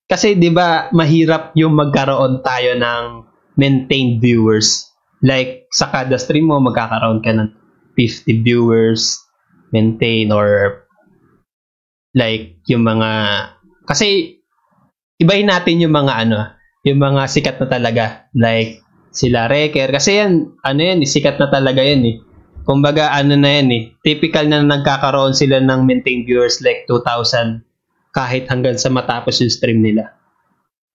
kasi 'di ba mahirap yung magkaroon tayo ng maintained viewers. Like sa kada stream mo magkakaroon ka ng 50 viewers maintain or like yung mga kasi ibahin natin yung mga ano, yung mga sikat na talaga like sila Reker kasi yan ano yan, eh, sikat na talaga yan eh. Kumbaga ano na yan eh, typical na nagkakaroon sila ng maintained viewers like 2,000 kahit hanggang sa matapos yung stream nila.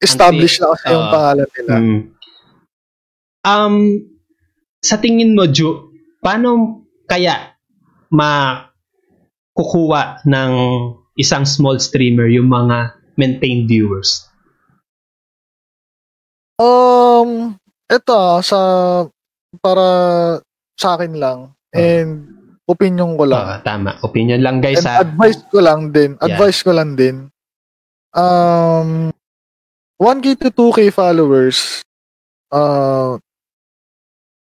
established na kasi yung Oo. pangalan nila. Mm. Um, sa tingin mo, Ju, paano kaya makukuha ng isang small streamer yung mga maintained viewers? Um, ito sa para sa akin lang and opinion ko lang. Ah, tama. Opinion lang guys and ha. advice ko lang din. Yeah. Advice ko lang din. Um 1k to 2k followers. Uh,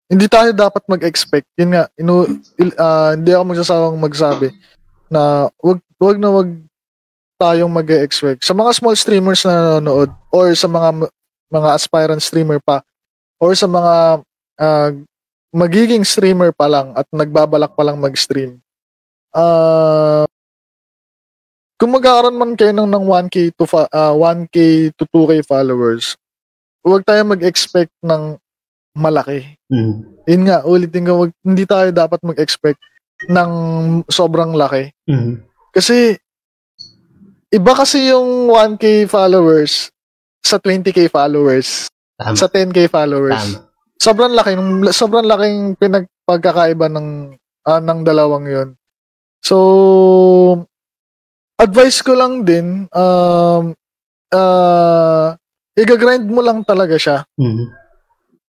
hindi tayo dapat mag-expect. Yun nga, inu, ah, hindi ako magsasawang magsabi na wag wag na wag tayong mag-expect. Sa mga small streamers na nanonood or sa mga mga aspirant streamer pa or sa mga ah, magiging streamer pa lang at nagbabalak pa lang mag-stream. Ah kung magkakaroon man kayo ng, ng 1k to fa- ah, 1k to 2k followers, huwag tayo mag-expect ng malaki. Mm. Yun nga, ulitin ko, wag, hindi tayo dapat mag-expect ng sobrang laki. Mm. Kasi, iba kasi yung 1k followers sa 20k followers, Tama. sa 10k followers. Tama. Sobrang laki, nung- sobrang laking pinagpagkakaiba ng, ah, ng dalawang yon So, advice ko lang din, um, uh, i-grind mo lang talaga siya. Mhm.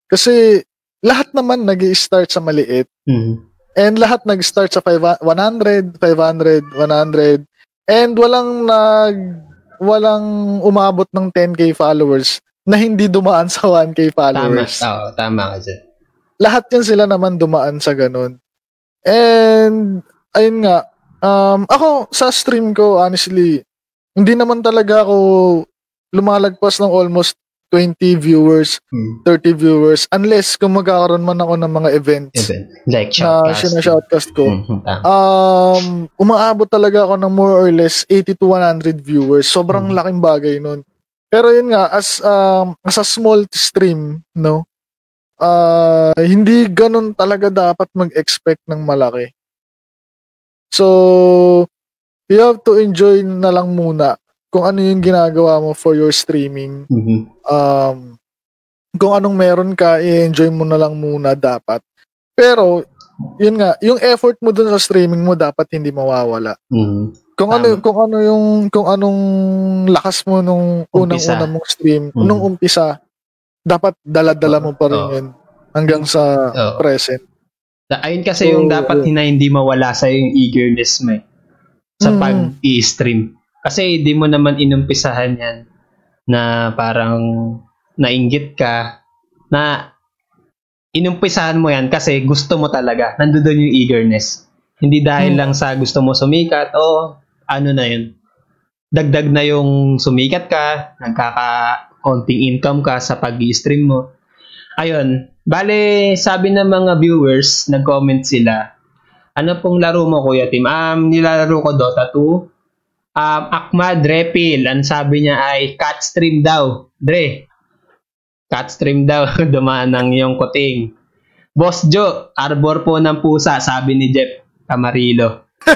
Kasi lahat naman nag start sa maliit. Mhm. And lahat nag-start sa 5, 100, 500, 100. And walang nag walang umabot ng 10k followers na hindi dumaan sa 1k Tama. followers. Oo, tama ka dyan. Lahat yan sila naman dumaan sa ganun. And ayun nga, um, ako sa stream ko honestly, hindi naman talaga ako lumalagpas ng almost 20 viewers, Hmm. 30 viewers unless kung magkakaroon man ako ng mga events Event. Like na shoutcast. sinashoutcast ko. Mhm, tama. Um, umaabot talaga ako ng more or less 80 to 100 viewers. Sobrang Mhm. laking bagay nun. Pero yun nga, as, um, as a small stream, no, uh, hindi ganun talaga dapat mag-expect ng malaki. So, you have to enjoy na lang muna kung ano yung ginagawa mo for your streaming. Mhm. Um, kung anong meron ka, i-enjoy mo na lang muna dapat. Pero, yun nga, yung effort mo dun sa streaming mo dapat hindi mawawala. Mhm. Kung ano kung ano yung kung anong lakas mo nung unang-una mong stream, Mhm. nung umpisa, dapat dala-dala mo pa rin Oo. yun hanggang sa Oo. present. Da- Ayun kasi yung So, dapat yun. na hindi mawala sa yung eagerness mo eh, sa Mm. pag-i-stream. Kasi di mo naman inumpisahan yan na parang nainggit ka na inumpisahan mo yan kasi gusto mo talaga. Nandoon yung eagerness. Hindi dahil Mm. lang sa gusto mo sumikat o ano na yun. Dagdag na yung sumikat ka, nagkaka konting income ka sa pag-i-stream mo. Ayun, bale sabi ng mga viewers, nag-comment sila, ano pong laro mo Kuya Tim? Um, nilalaro ko Dota 2. Um, Akmad Repil, ang sabi niya ay cat stream daw. Dre, cat stream daw, *laughs* dumaan ng iyong kuting. Boss Joe, arbor po ng pusa, sabi ni Jeff Camarilo. *laughs*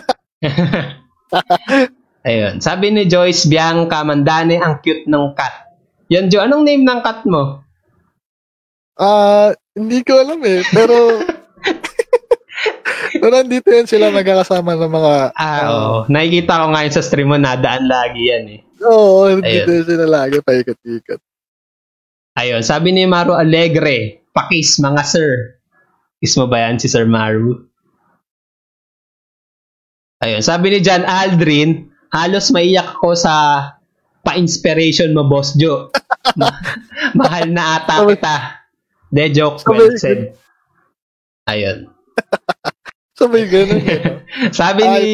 Ayun. Sabi ni Joyce Bianca Mandane, ang cute ng cat. Yan, Joe. Anong name ng cat mo? Ah, hindi ko alam eh, pero pero nandito yan sila nagkakasama ng mga Ah, oo. Nakikita ko ngayon sa stream mo, nadaan lagi yan eh. Oo, nandito yan sila lagi paikot-ikot. Ayun. Sabi ni Maru Alegre, pakis mga sir. Kiss mo ba yan si Sir Maru? Ayun. Sabi ni John Aldrin, halos maiyak ko sa pa-inspiration mo, Boss Joe. *laughs* Ma- mahal na ata kita. De joke, well said. Ayun. So may ganun eh. *laughs* Sabi ni.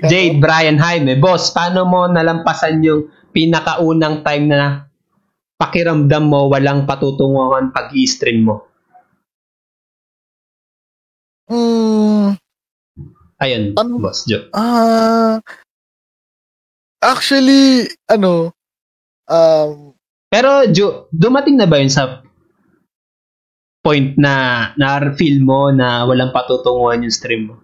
Jade Brian Jaime, Boss, paano mo nalampasan yung pinakaunang time na pakiramdam mo walang patutunguhan pag i-stream mo? Mm, Ayun, Ano? Boss Joe. ah, actually, ano, um, Pero Joe, dumating na ba yun sa point na na-feel mo na walang patutunguhan yung stream mo?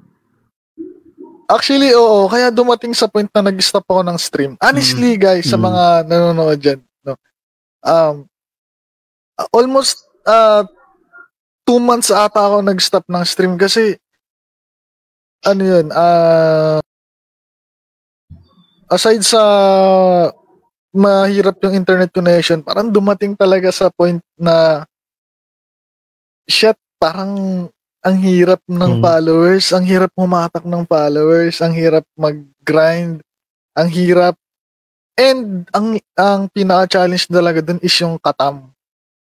Actually, oo. Kaya dumating sa point na nag-stop ako ng stream. Honestly, guys, sa Mm. mga nanonood dyan, no, um, almost uh, two months ata ako nag-stop ng stream kasi ano yun, uh, aside sa mahirap yung internet connection, parang dumating talaga sa point na shit, parang ang hirap ng Mm. followers, ang hirap humatak ng followers, ang hirap mag-grind, ang hirap and ang ang pinaka-challenge talaga dun is yung katam.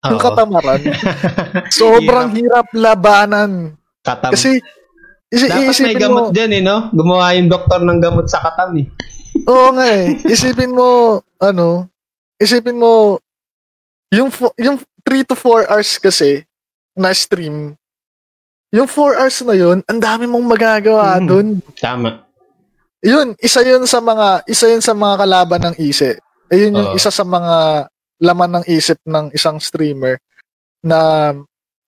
Yung Oo. katamaran. *laughs* Sobrang hirap labanan. Katam. Kasi isi- Dapat may gamot mo, dyan eh, no? Gumawa yung doktor ng gamot sa katam eh. oo nga eh. Isipin mo, ano, isipin mo, yung, fo- yung 3 to 4 hours kasi na stream, yung 4 hours na yun, ang dami mong magagawa Mhm. dun. Tama. Yun, isa yun sa mga, isa yun sa mga kalaban ng isip. Ayun yung Oo. isa sa mga laman ng isip ng isang streamer na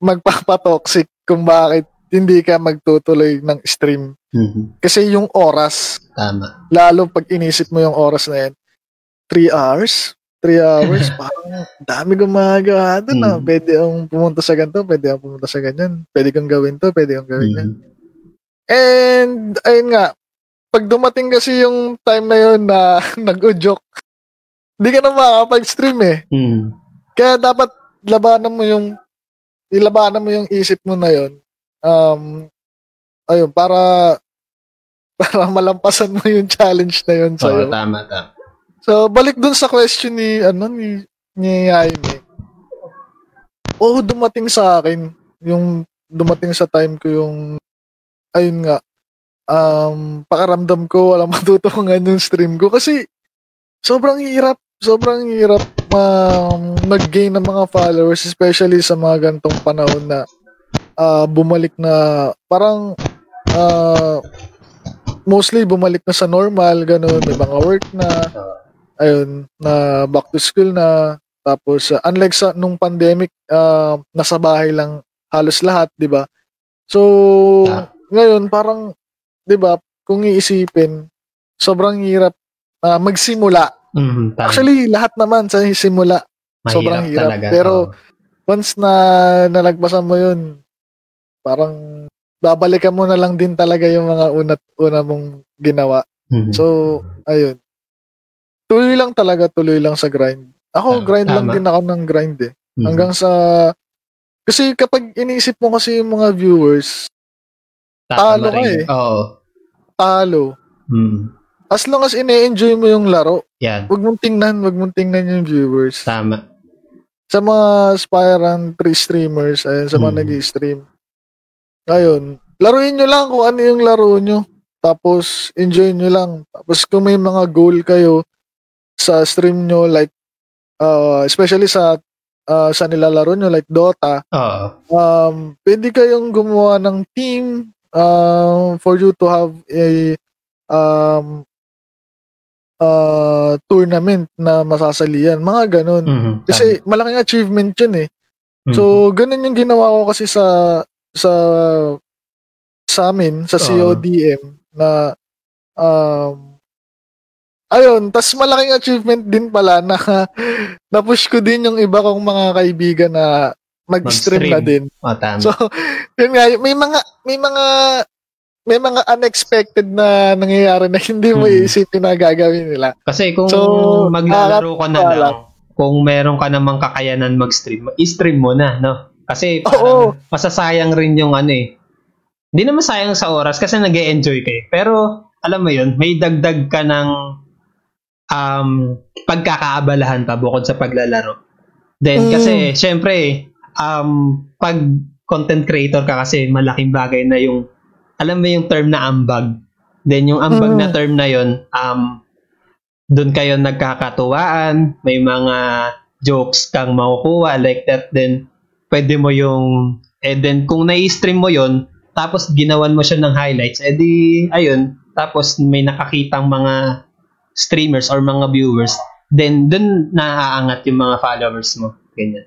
magpapatoxic kung bakit hindi ka magtutuloy ng stream. Mhm. Kasi yung oras, Tama. lalo pag inisip mo yung oras na yan, 3 hours, 3 hours, *laughs* parang dami gumagawa doon. Mm. Mm. Pwede akong pumunta sa ganito, pwede akong pumunta sa ganyan. Pwede kong gawin to, pwede kong gawin yan. Mhm. And, ayun nga, pag dumating kasi yung time na yun na *laughs* nag-udyok, hindi ka na makakapag-stream eh. Mm. Kaya dapat labanan mo yung ilabanan mo yung isip mo na yun. Um, ayun, para *laughs* para malampasan mo yung challenge na yun Oo, sa'yo. tama, tama. So, balik dun sa question ni, ano, ni, ni Jaime. Oo, dumating sa akin. Yung, dumating sa time ko yung, ayun nga, um, pakaramdam ko, walang *laughs* matutungan yung stream ko. Kasi, sobrang hirap, sobrang hirap um, mag-gain ng mga followers, especially sa mga gantong panahon na ah, bumalik na, parang, ah, mostly bumalik na sa normal, ganun, may mga work na, ayun, na back to school na, tapos, uh, unlike sa nung pandemic, uh, nasa bahay lang halos lahat, di ba? So, Ah. ngayon, parang, di ba, kung iisipin, sobrang hirap ah, magsimula. Mm, tama. Actually, lahat naman sa simula, Mahirap sobrang hirap. talaga. Pero, Oo. once na nalagpasan mo yun, parang babalikan mo na lang din talaga yung mga unat una mong ginawa. Mhm. So, ayun. Tuloy lang talaga, tuloy lang sa grind. Ako, Tama, grind lang tama. din ako ng grind eh. Mhm. Hanggang sa... Kasi kapag iniisip mo kasi yung mga viewers, Tatama talo ka eh. Oo. talo. Mm. As long as ine-enjoy mo yung laro, Yan. wag mong tingnan, wag mong tingnan yung viewers. Tama. Sa mga aspirant pre streamers, ayun, sa mga Mm. nag-stream. Ayun, laruin nyo lang kung ano yung laro nyo. Tapos, enjoy nyo lang. Tapos, kung may mga goal kayo sa stream nyo, like, uh, especially sa uh, sa nilalaro nyo, like Dota, Oo. um, pwede kayong gumawa ng team um, for you to have a um, uh, tournament na masasalian. Mga ganun. Mhm. Kasi malaking achievement yun eh. Tama. So, ganun yung ginawa ko kasi sa sa sa amin, sa. CODM na um, ayun, tas malaking achievement din pala na *laughs* na-push ko din yung iba kong mga kaibigan na mag-stream na din. Oh, tama. So, *laughs* yun nga, may mga, may mga, may mga unexpected na nangyayari na hindi mo Hmm. iisipin na gagawin nila. Kasi kung So, maglalaro ka na nakakatawa lang, kung meron ka namang kakayanan mag-stream, i-stream mo na, no? Kasi Oo. parang masasayang rin yung ano eh. Hindi naman sayang sa oras kasi nag enjoy ka eh. Pero, alam mo yun, may dagdag ka ng um, pagkakaabalahan pa bukod sa paglalaro. Then, Mm. kasi, syempre, um, pag content creator ka kasi, malaking bagay na yung, alam mo yung term na ambag. Then, yung ambag Mm. na term na yun, um, doon kayo nagkakatuwaan, may mga jokes kang makukuha like that, then pwede mo yung, eh then kung nai-stream mo yon tapos ginawan mo siya ng highlights, eh di, ayun, tapos may nakakitang mga streamers or mga viewers, then dun naaangat yung mga followers mo. Ganyan.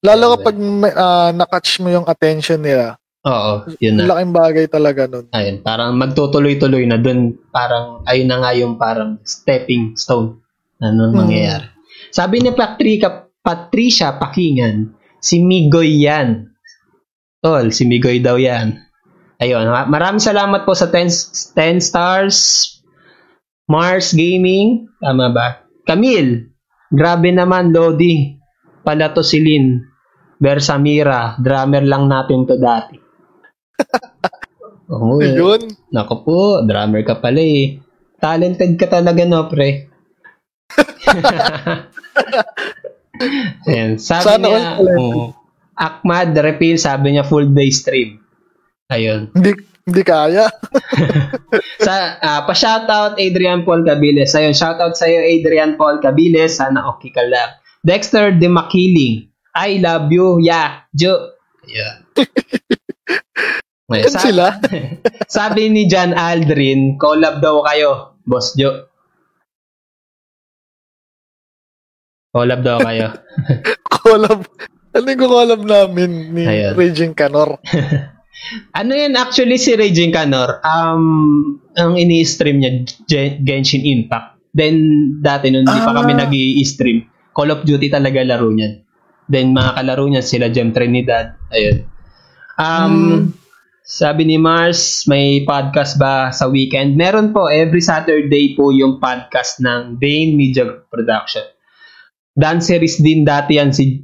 Lalo Okay. kapag may, ah, nakatch mo yung attention nila. Oo, yun na. Laking bagay talaga nun. Ayun, parang magtutuloy-tuloy na dun, parang, ayun na nga yung parang stepping stone na ano Mm. mangyayari. Sabi ni Patricia, Patricia Pakingan, si Migoy yan. Tol, si Migoy daw yan. Ayun, ma- maraming salamat po sa 10, 10 stars. Mars Gaming, tama ba? Camille, grabe naman, Lodi. Pala to si Lin. Bersamira, drummer lang natin to dati. *laughs* Oo, eh. Yun. Nako po, drummer ka pala eh. Talented ka talaga, no, pre? *laughs* Ayan, sabi Sana niya, talented. oh, Ahmad Repeal, sabi niya full day stream. Ayun. Hindi, hindi kaya. *laughs* Sa, ah, pa-shoutout Adrian Paul Cabiles. Ayun, shoutout sa'yo Adrian Paul Cabiles. Sana okay ka lang. Dexter De Makiling. I love you. Yeah. Jo. Yeah. Ayun, Yan sila. *laughs* sabi ni John Aldrin, collab daw kayo, Boss Jo. Collab daw kayo. *laughs* collab. Ano yung collab namin ni Ayan. Raging Canor? Ano yan actually si Raging Canor? Um, ang ini-stream niya, Gen- Genshin Impact. Then, dati nung hindi pa Ah. kami nag stream Call of Duty talaga laro niyan. Then, mga kalaro niya, sila Jem Trinidad. Ayun. Um, Hmm. Sabi ni Mars, may podcast ba sa weekend? Meron po, every Saturday po yung podcast ng Bain Media Production. Dan series din dati yan si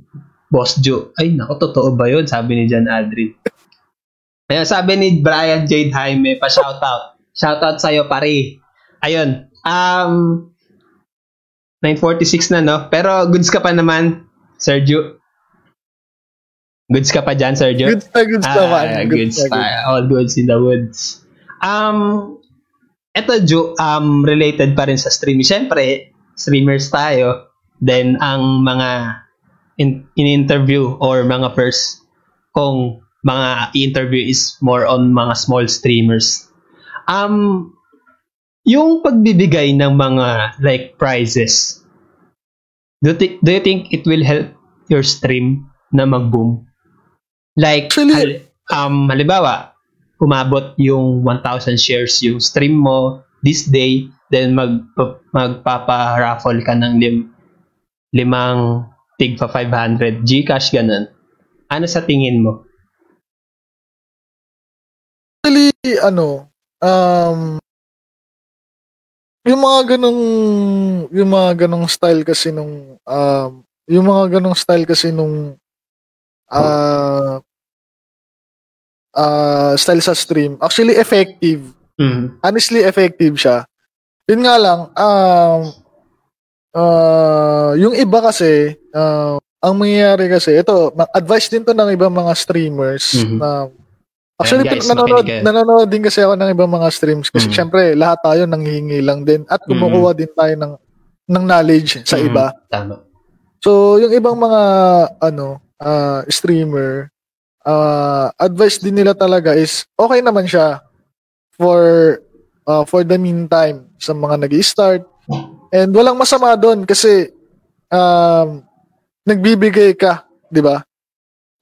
Boss Joe. Ay, nako, totoo ba yun? Sabi ni John Aldrin. Ayun, sabi ni Brian Jade Jaime, pa shoutout. Shoutout sa'yo, pare. Ayun. Um, 9.46 na, no? Pero goods ka pa naman, Sergio. Goods ka pa dyan, Sergio? Goods na goods. Ah, goods na pa. goods. All goods in the woods. Um, eto, Jo, um, related pa rin sa streaming. Siyempre, streamers tayo. Then, ang mga in, in-interview or mga first kung mga interview is more on mga small streamers. Um, yung pagbibigay ng mga like prizes, do, you thi- do you think it will help your stream na mag-boom? Like, hal- um, halimbawa, umabot yung 1,000 shares yung stream mo this day, then mag, magpapa-raffle ka ng lim, limang tig pa 500 Gcash, ganun. Ano sa tingin mo? Actually, ano, um, yung mga ganong, yung mga ganong style kasi nung, um, yung mga ganong style kasi nung, ah, ah, style sa stream, actually effective. Mm. honestly effective siya. Yun nga lang, um, uh, yung iba kasi, uh, ang mangyayari kasi, ito, advice din to ng ibang mga streamers Mhm. na Actually, Ayan, guys, nanonood, nanonood din kasi ako ng ibang mga streams kasi Mhm. syempre lahat tayo nanghihingi lang din at kumukuha din tayo ng ng knowledge sa Mhm. iba. Tama. So, yung ibang mga ano, ah, streamer, ah, advice din nila talaga is okay naman siya for ah, for the meantime sa mga nag-start. And walang masama doon kasi um, nagbibigay ka, 'di ba?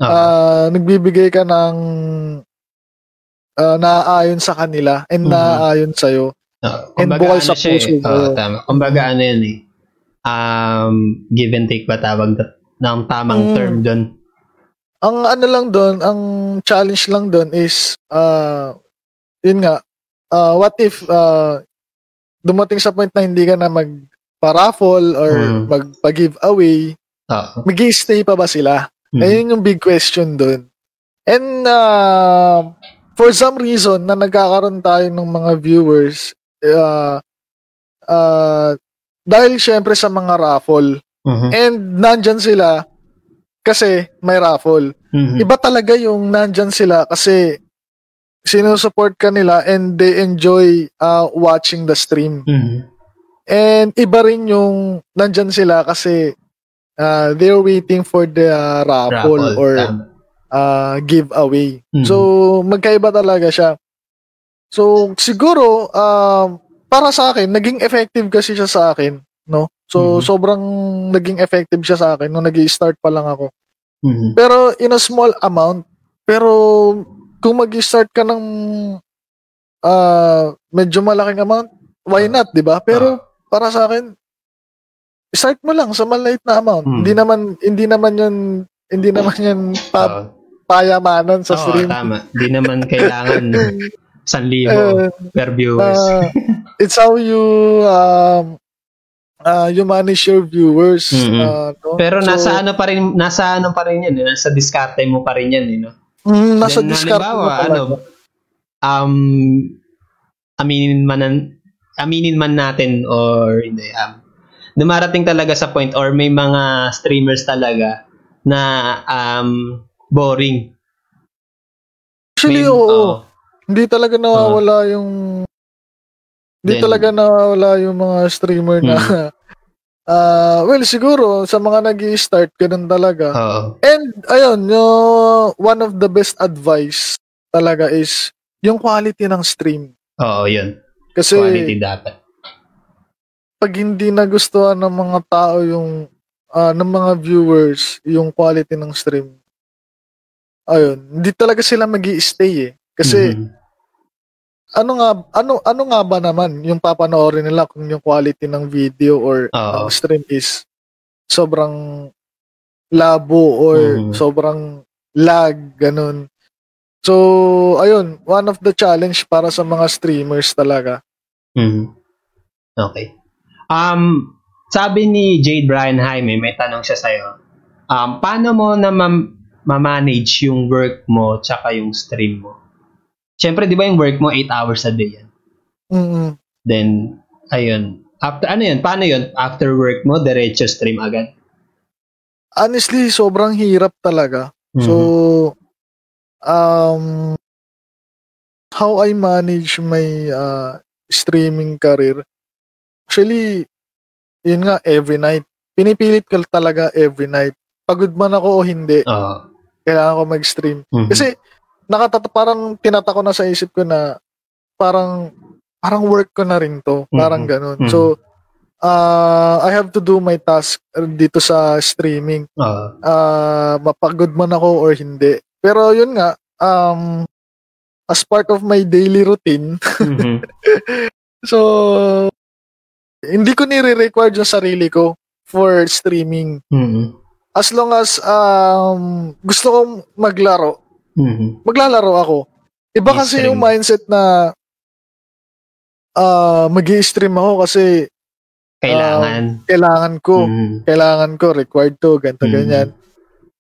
Oo. Ah, nagbibigay ka ng ah, naaayon sa kanila and Mhm. naaayon sa iyo. Oo. and Kumbaga, bukal ano sa siya eh. puso mo. Oo, tama. Kumbaga, ano yun eh. Um, give and take ba tawag ng tamang Mm. term doon? Ang ano lang doon, ang challenge lang doon is uh yun nga, uh, what if uh, dumating sa point na hindi ka na magpa-raffle or Mm. magpa-giveaway, Oo. mag stay pa ba sila? Mhm. Ayun yung big question doon. And uh, for some reason na nagkakaroon tayo ng mga viewers, uh, uh, dahil syempre sa mga raffle, Mhm. and nandyan sila kasi may raffle. Mhm. Iba talaga yung nandyan sila kasi sinusupport ka nila and they enjoy uh, watching the stream. Mhm. And iba rin yung nandyan sila kasi uh, they're waiting for the uh, raffle, Raffle, or tama. Uh, giveaway. Mhm. So, magkaiba talaga siya. So, siguro, um, para sa akin, naging effective kasi siya sa akin. No? So, Mhm. sobrang naging effective siya sa akin nung nag start pa lang ako. Mhm. Pero in a small amount. Pero kung mag-start ka ng ah, medyo malaking amount, why not, 'di ba? Pero para sa akin start mo lang sa maliit na amount. Hmm. Hindi naman hindi naman 'yun hindi naman 'yan pa, Oo. Payamanan sa Oo, stream. tama. Di naman kailangan *laughs* 1,000 Eh, per viewers. uh, it's how you um uh, you manage your viewers. Mhm. uh, no? Pero So, nasa ano pa rin, nasa ano pa rin yan, eh, nasa diskarte mo pa rin yan, eh, no? mm, nasa Then, discard mo talaga. ano, um, aminin man, nan- aminin man natin or hindi, um, dumarating talaga sa point or may mga streamers talaga na um, boring. Actually, May- oo. oo. Hindi talaga nawawala yung hindi Then- talaga nawawala yung mga streamer na *laughs* ah well siguro sa mga nag start ganun talaga. Oo. And ayun, yung one of the best advice talaga is yung quality ng stream. Oo, yun. Kasi Quality dapat. pag hindi nagustuhan ng mga tao yung ah, ng mga viewers yung quality ng stream. Ayun, hindi talaga sila magi-stay eh. Kasi Mhm. ano nga ano ano nga ba naman yung papanoorin nila kung yung quality ng video or ng stream is sobrang labo or Mhm. sobrang lag ganun. So, ayun, one of the challenge para sa mga streamers talaga. Mhm. Okay. Um, sabi ni Jade Brian Jaime, may tanong siya sa'yo. Um, paano mo na ma- ma-manage yung work mo tsaka yung stream mo? Siyempre, di ba yung work mo 8 hours a day yan? Mm. Then, ayun. After, ano yun? Paano yun? After work mo, diretso stream agad? Honestly, sobrang hirap talaga. Mhm. So, um, how I manage my uh, streaming career, actually, yun nga, every night. Pinipilit ko talaga every night. Pagod man ako o hindi, Oo. Kailangan ko mag-stream. Mhm. Kasi, nakatata parang tinata ko na sa isip ko na parang parang work ko na rin to. Parang Mhm. ganun. Mhm. So, uh, I have to do my task dito sa streaming. Oo. uh, mapagod man ako or hindi. Pero yun nga, um, as part of my daily routine, Mhm. *laughs* so, hindi ko nire-require yung sarili ko for streaming. Mhm. As long as um, gusto kong maglaro, Mhm. maglalaro ako. Iba kasi yung mindset na uh, mag stream ako kasi Kailangan. kailangan ko. Mhm. kailangan ko, required to, ganito, Mm. ganyan.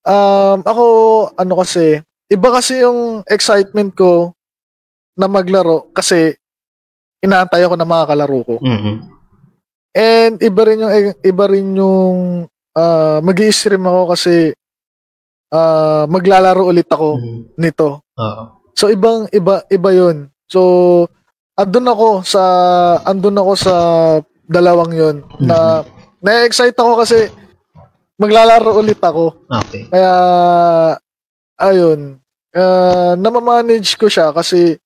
Um, ako, ano kasi, iba kasi yung excitement ko na maglaro kasi inaantay ako na makakalaro ko. Mhm. And iba rin yung, iba rin yung uh, mag stream ako kasi uh, maglalaro ulit ako Mhm. nito. Oo. So ibang iba iba 'yun. So andun ako sa andun ako sa dalawang 'yon na na-excite ako kasi maglalaro ulit ako. Okay. Kaya ayun, uh, namamanage ko siya kasi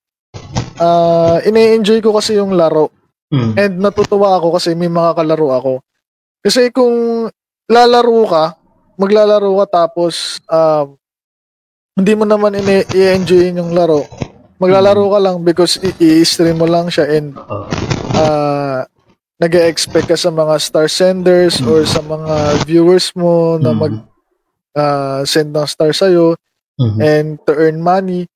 uh, ine-enjoy ko kasi yung laro Mhm. and natutuwa ako kasi may mga kalaro ako. Kasi kung lalaro ka, maglalaro ka tapos um, hindi mo naman i-enjoy yung laro. Maglalaro ka lang because i-stream mo lang siya and uh, nag-expect ka sa mga star senders or sa mga viewers mo na Mhm. mag uh, send ng star sa'yo Mhm. and to earn money.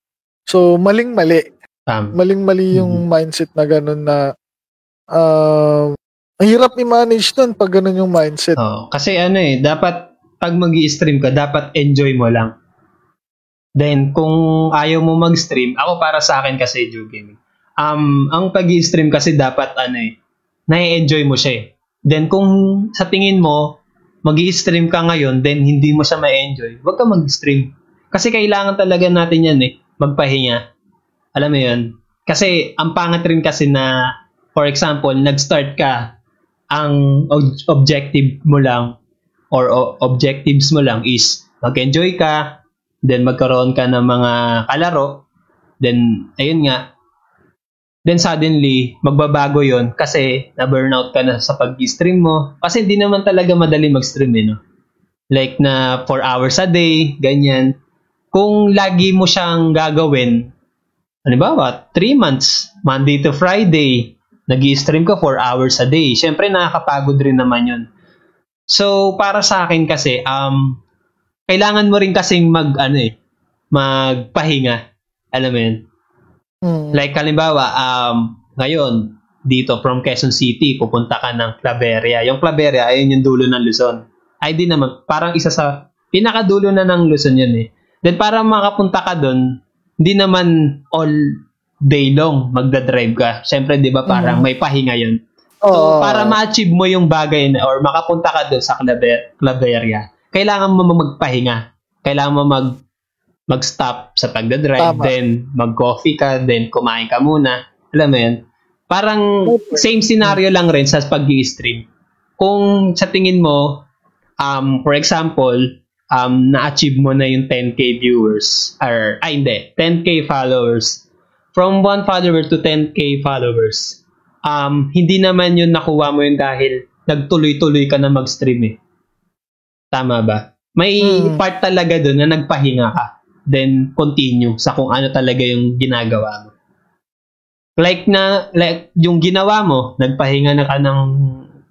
So, maling-mali. Tama. Maling-mali yung mindset na ganun na um, ang hirap i-manage nun pag ganun yung mindset. Oo. Kasi ano eh, dapat pag mag stream ka, dapat enjoy mo lang. Then, kung ayaw mo mag-stream, ako para sa akin kasi, Joe Gaming, um, ang pag stream kasi dapat ano eh, nai-enjoy mo siya eh. Then, kung sa tingin mo, mag stream ka ngayon, then hindi mo siya ma-enjoy, huwag ka mag-stream. Kasi kailangan talaga natin yan eh, magpahinga. Alam mo yun? Kasi, ang pangat rin kasi na, for example, nag-start ka, ang ob- objective mo lang or objectives mo lang is mag-enjoy ka, then magkaroon ka ng mga kalaro, then ayun nga, then suddenly magbabago yon kasi na-burnout ka na sa pag-stream mo. Kasi hindi naman talaga madali mag-stream eh, no? Like na 4 hours a day, ganyan. Kung lagi mo siyang gagawin, ano ba, 3 months, Monday to Friday, nag stream ka 4 hours a day. Siyempre, nakakapagod rin naman yun. So, para sa akin kasi, um, kailangan mo rin kasing mag, ano eh, magpahinga. Alam mo yun? Mm. Like, halimbawa, um, ngayon, dito from Quezon City, pupunta ka ng Claveria. Yung Claveria, ayun yung dulo ng Luzon. Ay, di naman, parang isa sa, pinakadulo na ng Luzon yun eh. Then, para makapunta ka doon, hindi naman all day long magdadrive ka. Siyempre, di ba, parang Mhm. may pahinga yun. So, para ma-achieve mo yung bagay na, or makapunta ka doon sa Clave- Claveria, kailangan mo magpahinga. Kailangan mo mag mag-stop sa pagdadrive, Tama. then mag-coffee ka, then kumain ka muna. Alam mo yun? Parang same scenario lang rin sa pag stream Kung sa tingin mo, um, for example, um, na-achieve mo na yung 10k viewers, or, ay hindi, 10k followers, from 1 follower to 10k followers, um, hindi naman yun nakuha mo yun dahil nagtuloy-tuloy ka na mag-stream eh. Tama ba? May Hmm. part talaga doon na nagpahinga ka. Then, continue sa kung ano talaga yung ginagawa mo. Like na, like, yung ginawa mo, nagpahinga na ka ng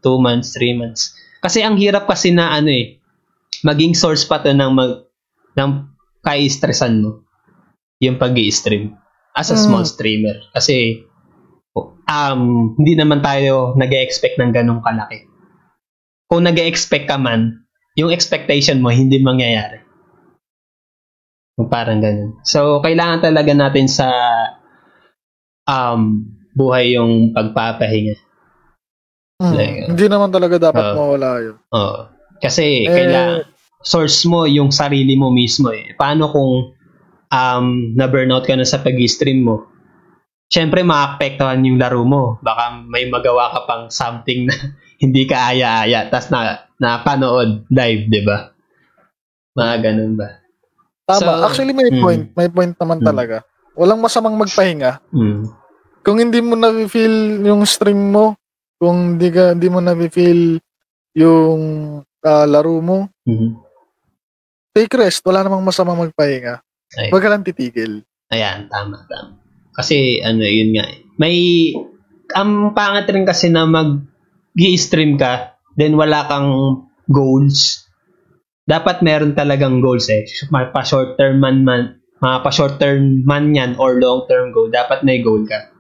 2 months, 3 months. Kasi ang hirap kasi na ano eh, maging source pa to ng, mag, ng kai-stressan mo. yung pag stream as a Mm. small streamer. Kasi, um, hindi naman tayo nag expect ng ganong kalaki. Kung nag expect ka man, yung expectation mo hindi mangyayari. Parang ganun. So, kailangan talaga natin sa um, buhay yung pagpapahinga. Mm. Like, Hindi naman talaga dapat Oo. mawala yun. Oo. Kasi, Eh, kailangan, source mo yung sarili mo mismo eh. Paano kung um, na-burnout ka na sa pag-stream mo? Siyempre, maapektuhan yung laro mo. Baka may magawa ka pang something na *laughs* hindi ka aya-aya. Tapos na, napanood live, di ba? Mga ganun ba? Tama. So, Actually, may mm. point. May point naman Mm. talaga. Walang masamang magpahinga. Mm. Kung hindi mo na-feel yung stream mo, kung hindi, ka, hindi mo na-feel yung ah, laro mo, Mhm. take rest. Wala namang masamang magpahinga. Ay. Huwag ka lang titigil. Ayan, tama, tama. Kasi, ano, yun nga. May, ang pangat rin kasi na mag stream ka, then wala kang goals. Dapat meron talagang goals eh. Pa short term man man, mga pa short term man yan or long term goal, dapat may goal ka.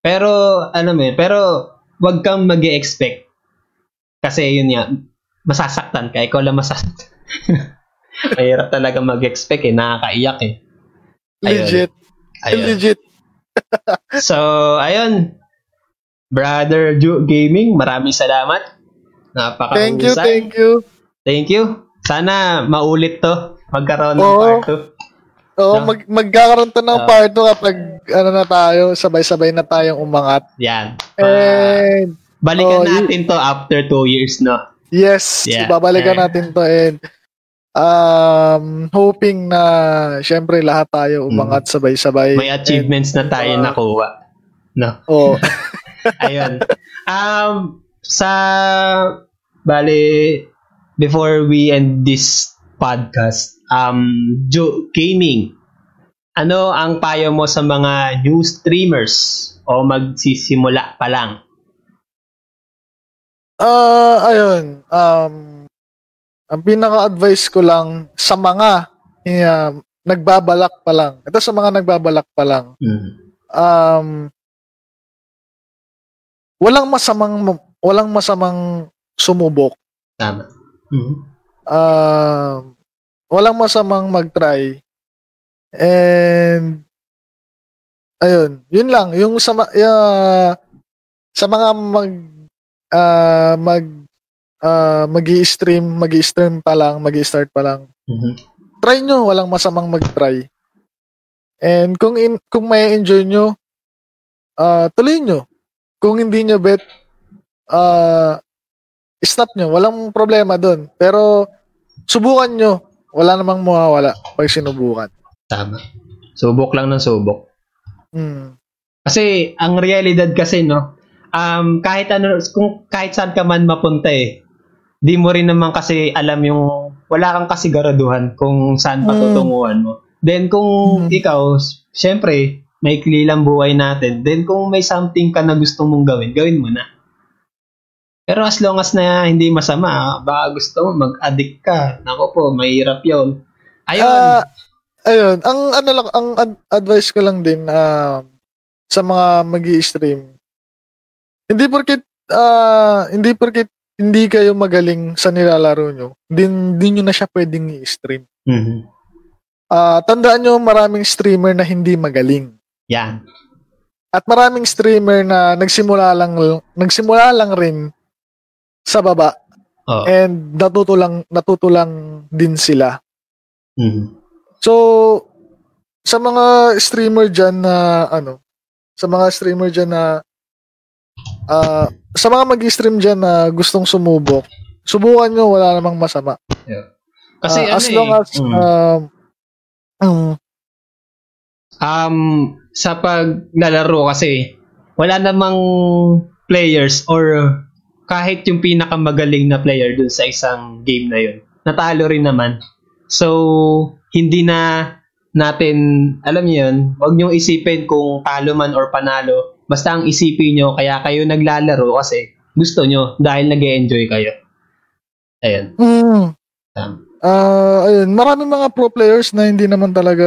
Pero, ano mo yun, pero wag kang mag expect Kasi yun nga, masasaktan ka. Ikaw lang masasaktan. *laughs* Mahirap talaga mag-expect eh. Nakakaiyak eh. Ayun. Legit. Ayun. Legit. *laughs* So, ayun. Brother Ju Gaming, maraming salamat. Napaka Thank you, thank you. Thank you. Sana maulit to. Magkaroon ng Oo. part 2. Oo, No? mag, magkakaroon to ng Oo. part 2 kapag ano na tayo, sabay-sabay na tayong umangat. Yan. And balikan oh, y- natin to after 2 years, no? yes, Yeah. babalikan Eh. natin to and um, hoping na syempre lahat tayo umangat sabay-sabay. May achievements na tayo Ah. nakuha. No? Oh, *laughs* Ayun. Um, sa, bali, before we end this podcast, um, Ju Gaming, ano ang payo mo sa mga new streamers o magsisimula pa lang? Ah, ayun. Um, ang pinaka-advice ko lang sa mga uh, nagbabalak pa lang. Ito sa mga nagbabalak pa lang. Mm. Um, walang masamang walang masamang sumubok. Tama. Mhm. Um, walang masamang mag-try. And ayun, yun lang, yung sa ya- sa mga mag ah, mag ah, magi-stream, magi-stream pa lang, magi-start pa lang. Mhm. Try nyo, walang masamang mag-try. And kung in, kung may enjoy nyo, ah tuloy nyo. Kung hindi nyo bet, ah stop nyo. Walang problema doon. Pero subukan nyo. Wala namang mawawala pag sinubukan. Tama. Subok lang ng subok. Hmm. Kasi ang realidad kasi no, um kahit ano kung kahit saan ka man mapunta eh, di mo rin naman kasi alam yung wala kang kasiguraduhan kung saan Mm. patutunguhan mo. Then kung Mm. ikaw, syempre, may lang buhay natin. Then kung may something ka na gusto mong gawin, gawin mo na. Pero as long as na hindi masama, baka gusto mo mag-addict ka. Nako po, mahirap 'yon. Ayun. Ah, ayun, ang ano lang ang ad- advice ko lang din ah, sa mga magi-stream. Hindi porket ah, hindi porket hindi kayo magaling sa nilalaro nyo, hindi, hindi nyo na siya pwedeng i-stream. Mhm. Ah, tandaan nyo maraming streamer na hindi magaling. Yan. At maraming streamer na nagsimula lang nagsimula lang rin sa baba Oh. and natuto lang natuto lang din sila. Mhm. So sa mga streamer diyan na ano, sa mga streamer diyan na ah, sa mga mag-stream diyan na gustong sumubok, subukan nyo wala namang masama. Kasi Ah, ano as eh, long as mm. um, mm, um, sa paglalaro kasi, wala namang players or kahit yung pinakamagaling na player dun sa isang game na yun. Natalo rin naman. So, hindi na natin, alam niyo yun, huwag niyo isipin kung talo man or panalo. Basta ang isipin niyo, kaya kayo naglalaro kasi gusto niyo dahil nag enjoy kayo. Ayun. mm, Tama. ah, ayun, maraming mga pro players na hindi naman talaga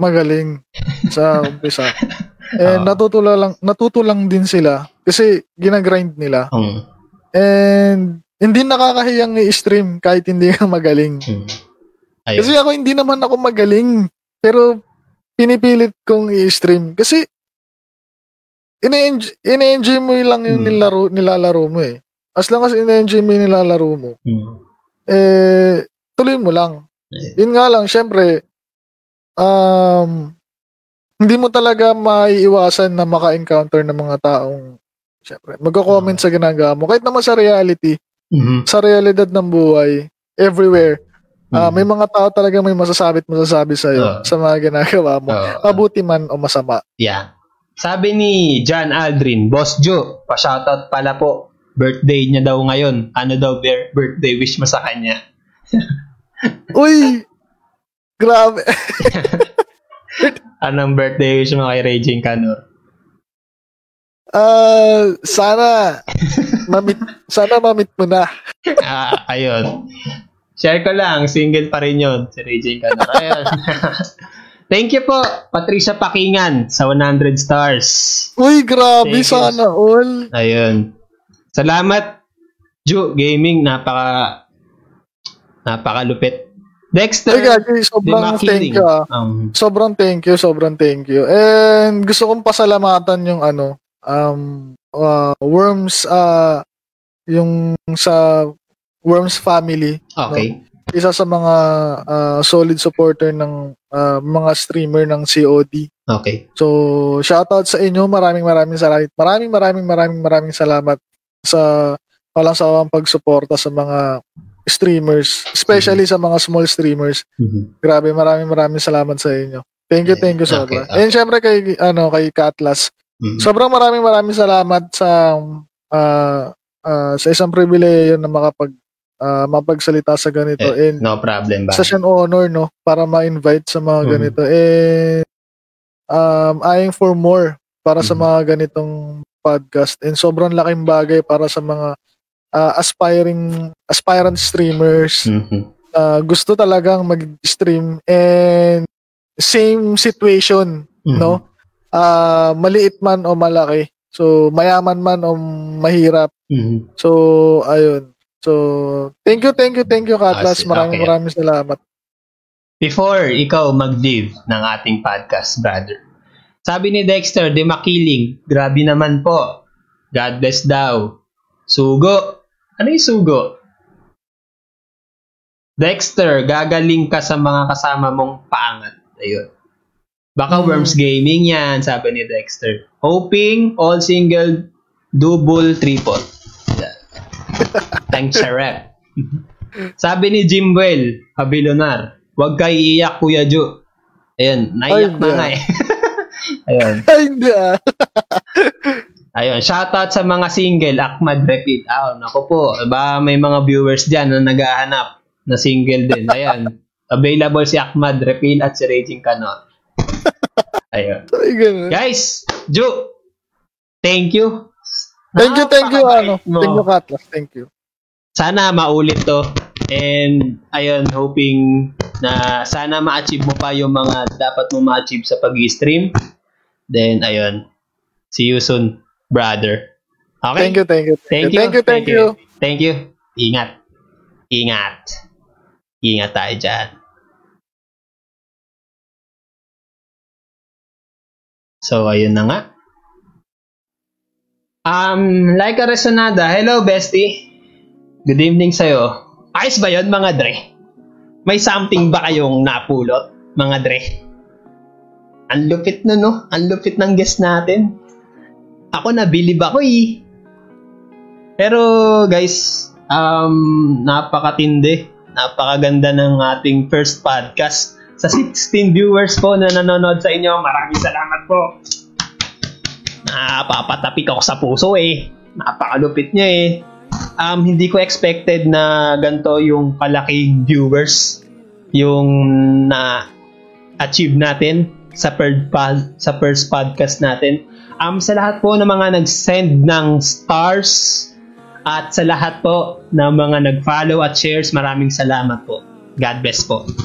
magaling sa *laughs* umpisa. And Oo. natuto lang natuto lang din sila kasi ginagrind nila. Mm. And hindi nakakahiyang i-stream kahit hindi ka magaling. Mm. Ayun. Kasi ako hindi naman ako magaling. Pero pinipilit kong i-stream. Kasi ine-enjoy, ine-enjoy mo lang yung Hmm. nilaro, nilalaro mo eh. As long as ine-enjoy mo yung nilalaro mo, Mm. eh, tuloy mo lang. Eh. Yun nga lang, syempre, um, hindi mo talaga maiiwasan na maka-encounter ng mga taong syempre, magko-comment sa ginagawa mo. Kahit naman sa reality, Mhm. sa realidad ng buhay, everywhere, ah, Mhm. may mga tao talaga may masasabi at masasabi sa'yo Oo. sa mga ginagawa mo. Oo. Mabuti man o masama. Yeah. Sabi ni John Aldrin, Boss Joe, pa-shoutout pala po. Birthday niya daw ngayon. Ano daw bir- birthday wish mo sa kanya? *laughs* Uy! Grabe. *laughs* Anong birthday wish mo kay Raging Canor? Ah, sana mamit sana mamit mo na. *laughs* ah, ayun. Share ko lang, single pa rin yun, si Raging Canor. Ayun. Thank you po, Patricia Pakingan, sa 100 stars. Uy, grabe Thank you. sana all. Ayun. Salamat, Ju Gaming. Napaka, napakalupit. Dexter, Ay, gagi, sobrang thank you ah. Um, Sobrang thank you, sobrang thank you. And gusto kong pasalamatan yung ano, um, uh, Worms, uh, yung sa Worms family. okay. Isa sa mga uh, solid supporter ng uh, mga streamer ng COD. Okay. So, shoutout sa inyo. Maraming maraming salamat. Maraming maraming maraming maraming salamat sa walang sawang pagsuporta sa mga streamers, especially sa mga small streamers. Mhm. Grabe, maraming maraming salamat sa inyo. Thank you, thank you sobra. Okay, okay. And syempre kay ano kay Katlas. Mhm. Sobrang maraming maraming salamat sa ah, ah, sa isang pribileyo na makapag ah, mapagsalita sa ganito Eh, and no problem ba? such an honor no para ma-invite sa mga Mhm. ganito and um eyeing for more para sa Mhm. mga ganitong podcast and sobrang laking bagay para sa mga ah, aspiring aspirant streamers Mhm. uh, gusto talagang mag-stream and same situation, Mhm. no? Ah, maliit man o malaki. So, mayaman man o mahirap. Mhm. So, ayun. So, thank you, thank you, thank you, Katlas. Ah, Maraming okay. maraming salamat. Before ikaw mag-leave ng ating podcast, brother. Sabi ni Dexter, di makiling. Grabe naman po. God bless daw. Sugo. Ano yung sugo? Dexter, gagaling ka sa mga kasama mong paangat. Ayun. Baka Hmm. Worms Gaming yan, sabi ni Dexter. Hoping all single, double, triple. Thanks, Sharep. sabi ni Jimwell, Habilonar, huwag ka iiyak, Kuya Jo. Ayun, naiyak Ay, na nga eh. *laughs* Ayun. Ay, hindi ah. Ayun, shoutout sa mga single, Ahmad Repeat. Ah, naku po, ba may mga viewers dyan na naghahanap na single din. Ayan, available si Ahmad Repeat at si Raging Canor. Ayun. Ay. Guys, Ju, thank you. Thank you, thank you, ano. Mo. Thank you, Katlas. Thank you. Sana maulit to. And, ayun, hoping na sana ma-achieve mo pa yung mga dapat mo ma-achieve sa pag-stream. Then, ayun, see you soon, brother. Okay? Thank you, thank you. Thank you. Thank you, thank you. Thank you. Ingat. Ingat. Ingat tayo dyan. So, ayun na nga. Um, like a Resonada. Hello, bestie. Good evening sa'yo. Ayos ba yun, mga dre? May something ba kayong napulot, mga dre? Ang lupit na, no? Ang lupit ng guest natin. Ako nabilib ako, eh. Pero guys, um, napakatindi. Napakaganda ng ating first podcast. Sa 16 viewers po na nanonood sa inyo, maraming salamat po. Napapatapik ako sa puso eh. Napakalupit niya eh. Um, hindi ko expected na ganito yung kalaking viewers yung na achieve natin sa per, pa- sa first podcast natin. Um, sa lahat po ng mga nag-send ng stars at sa lahat po ng mga nag-follow at shares, maraming salamat po. God bless po.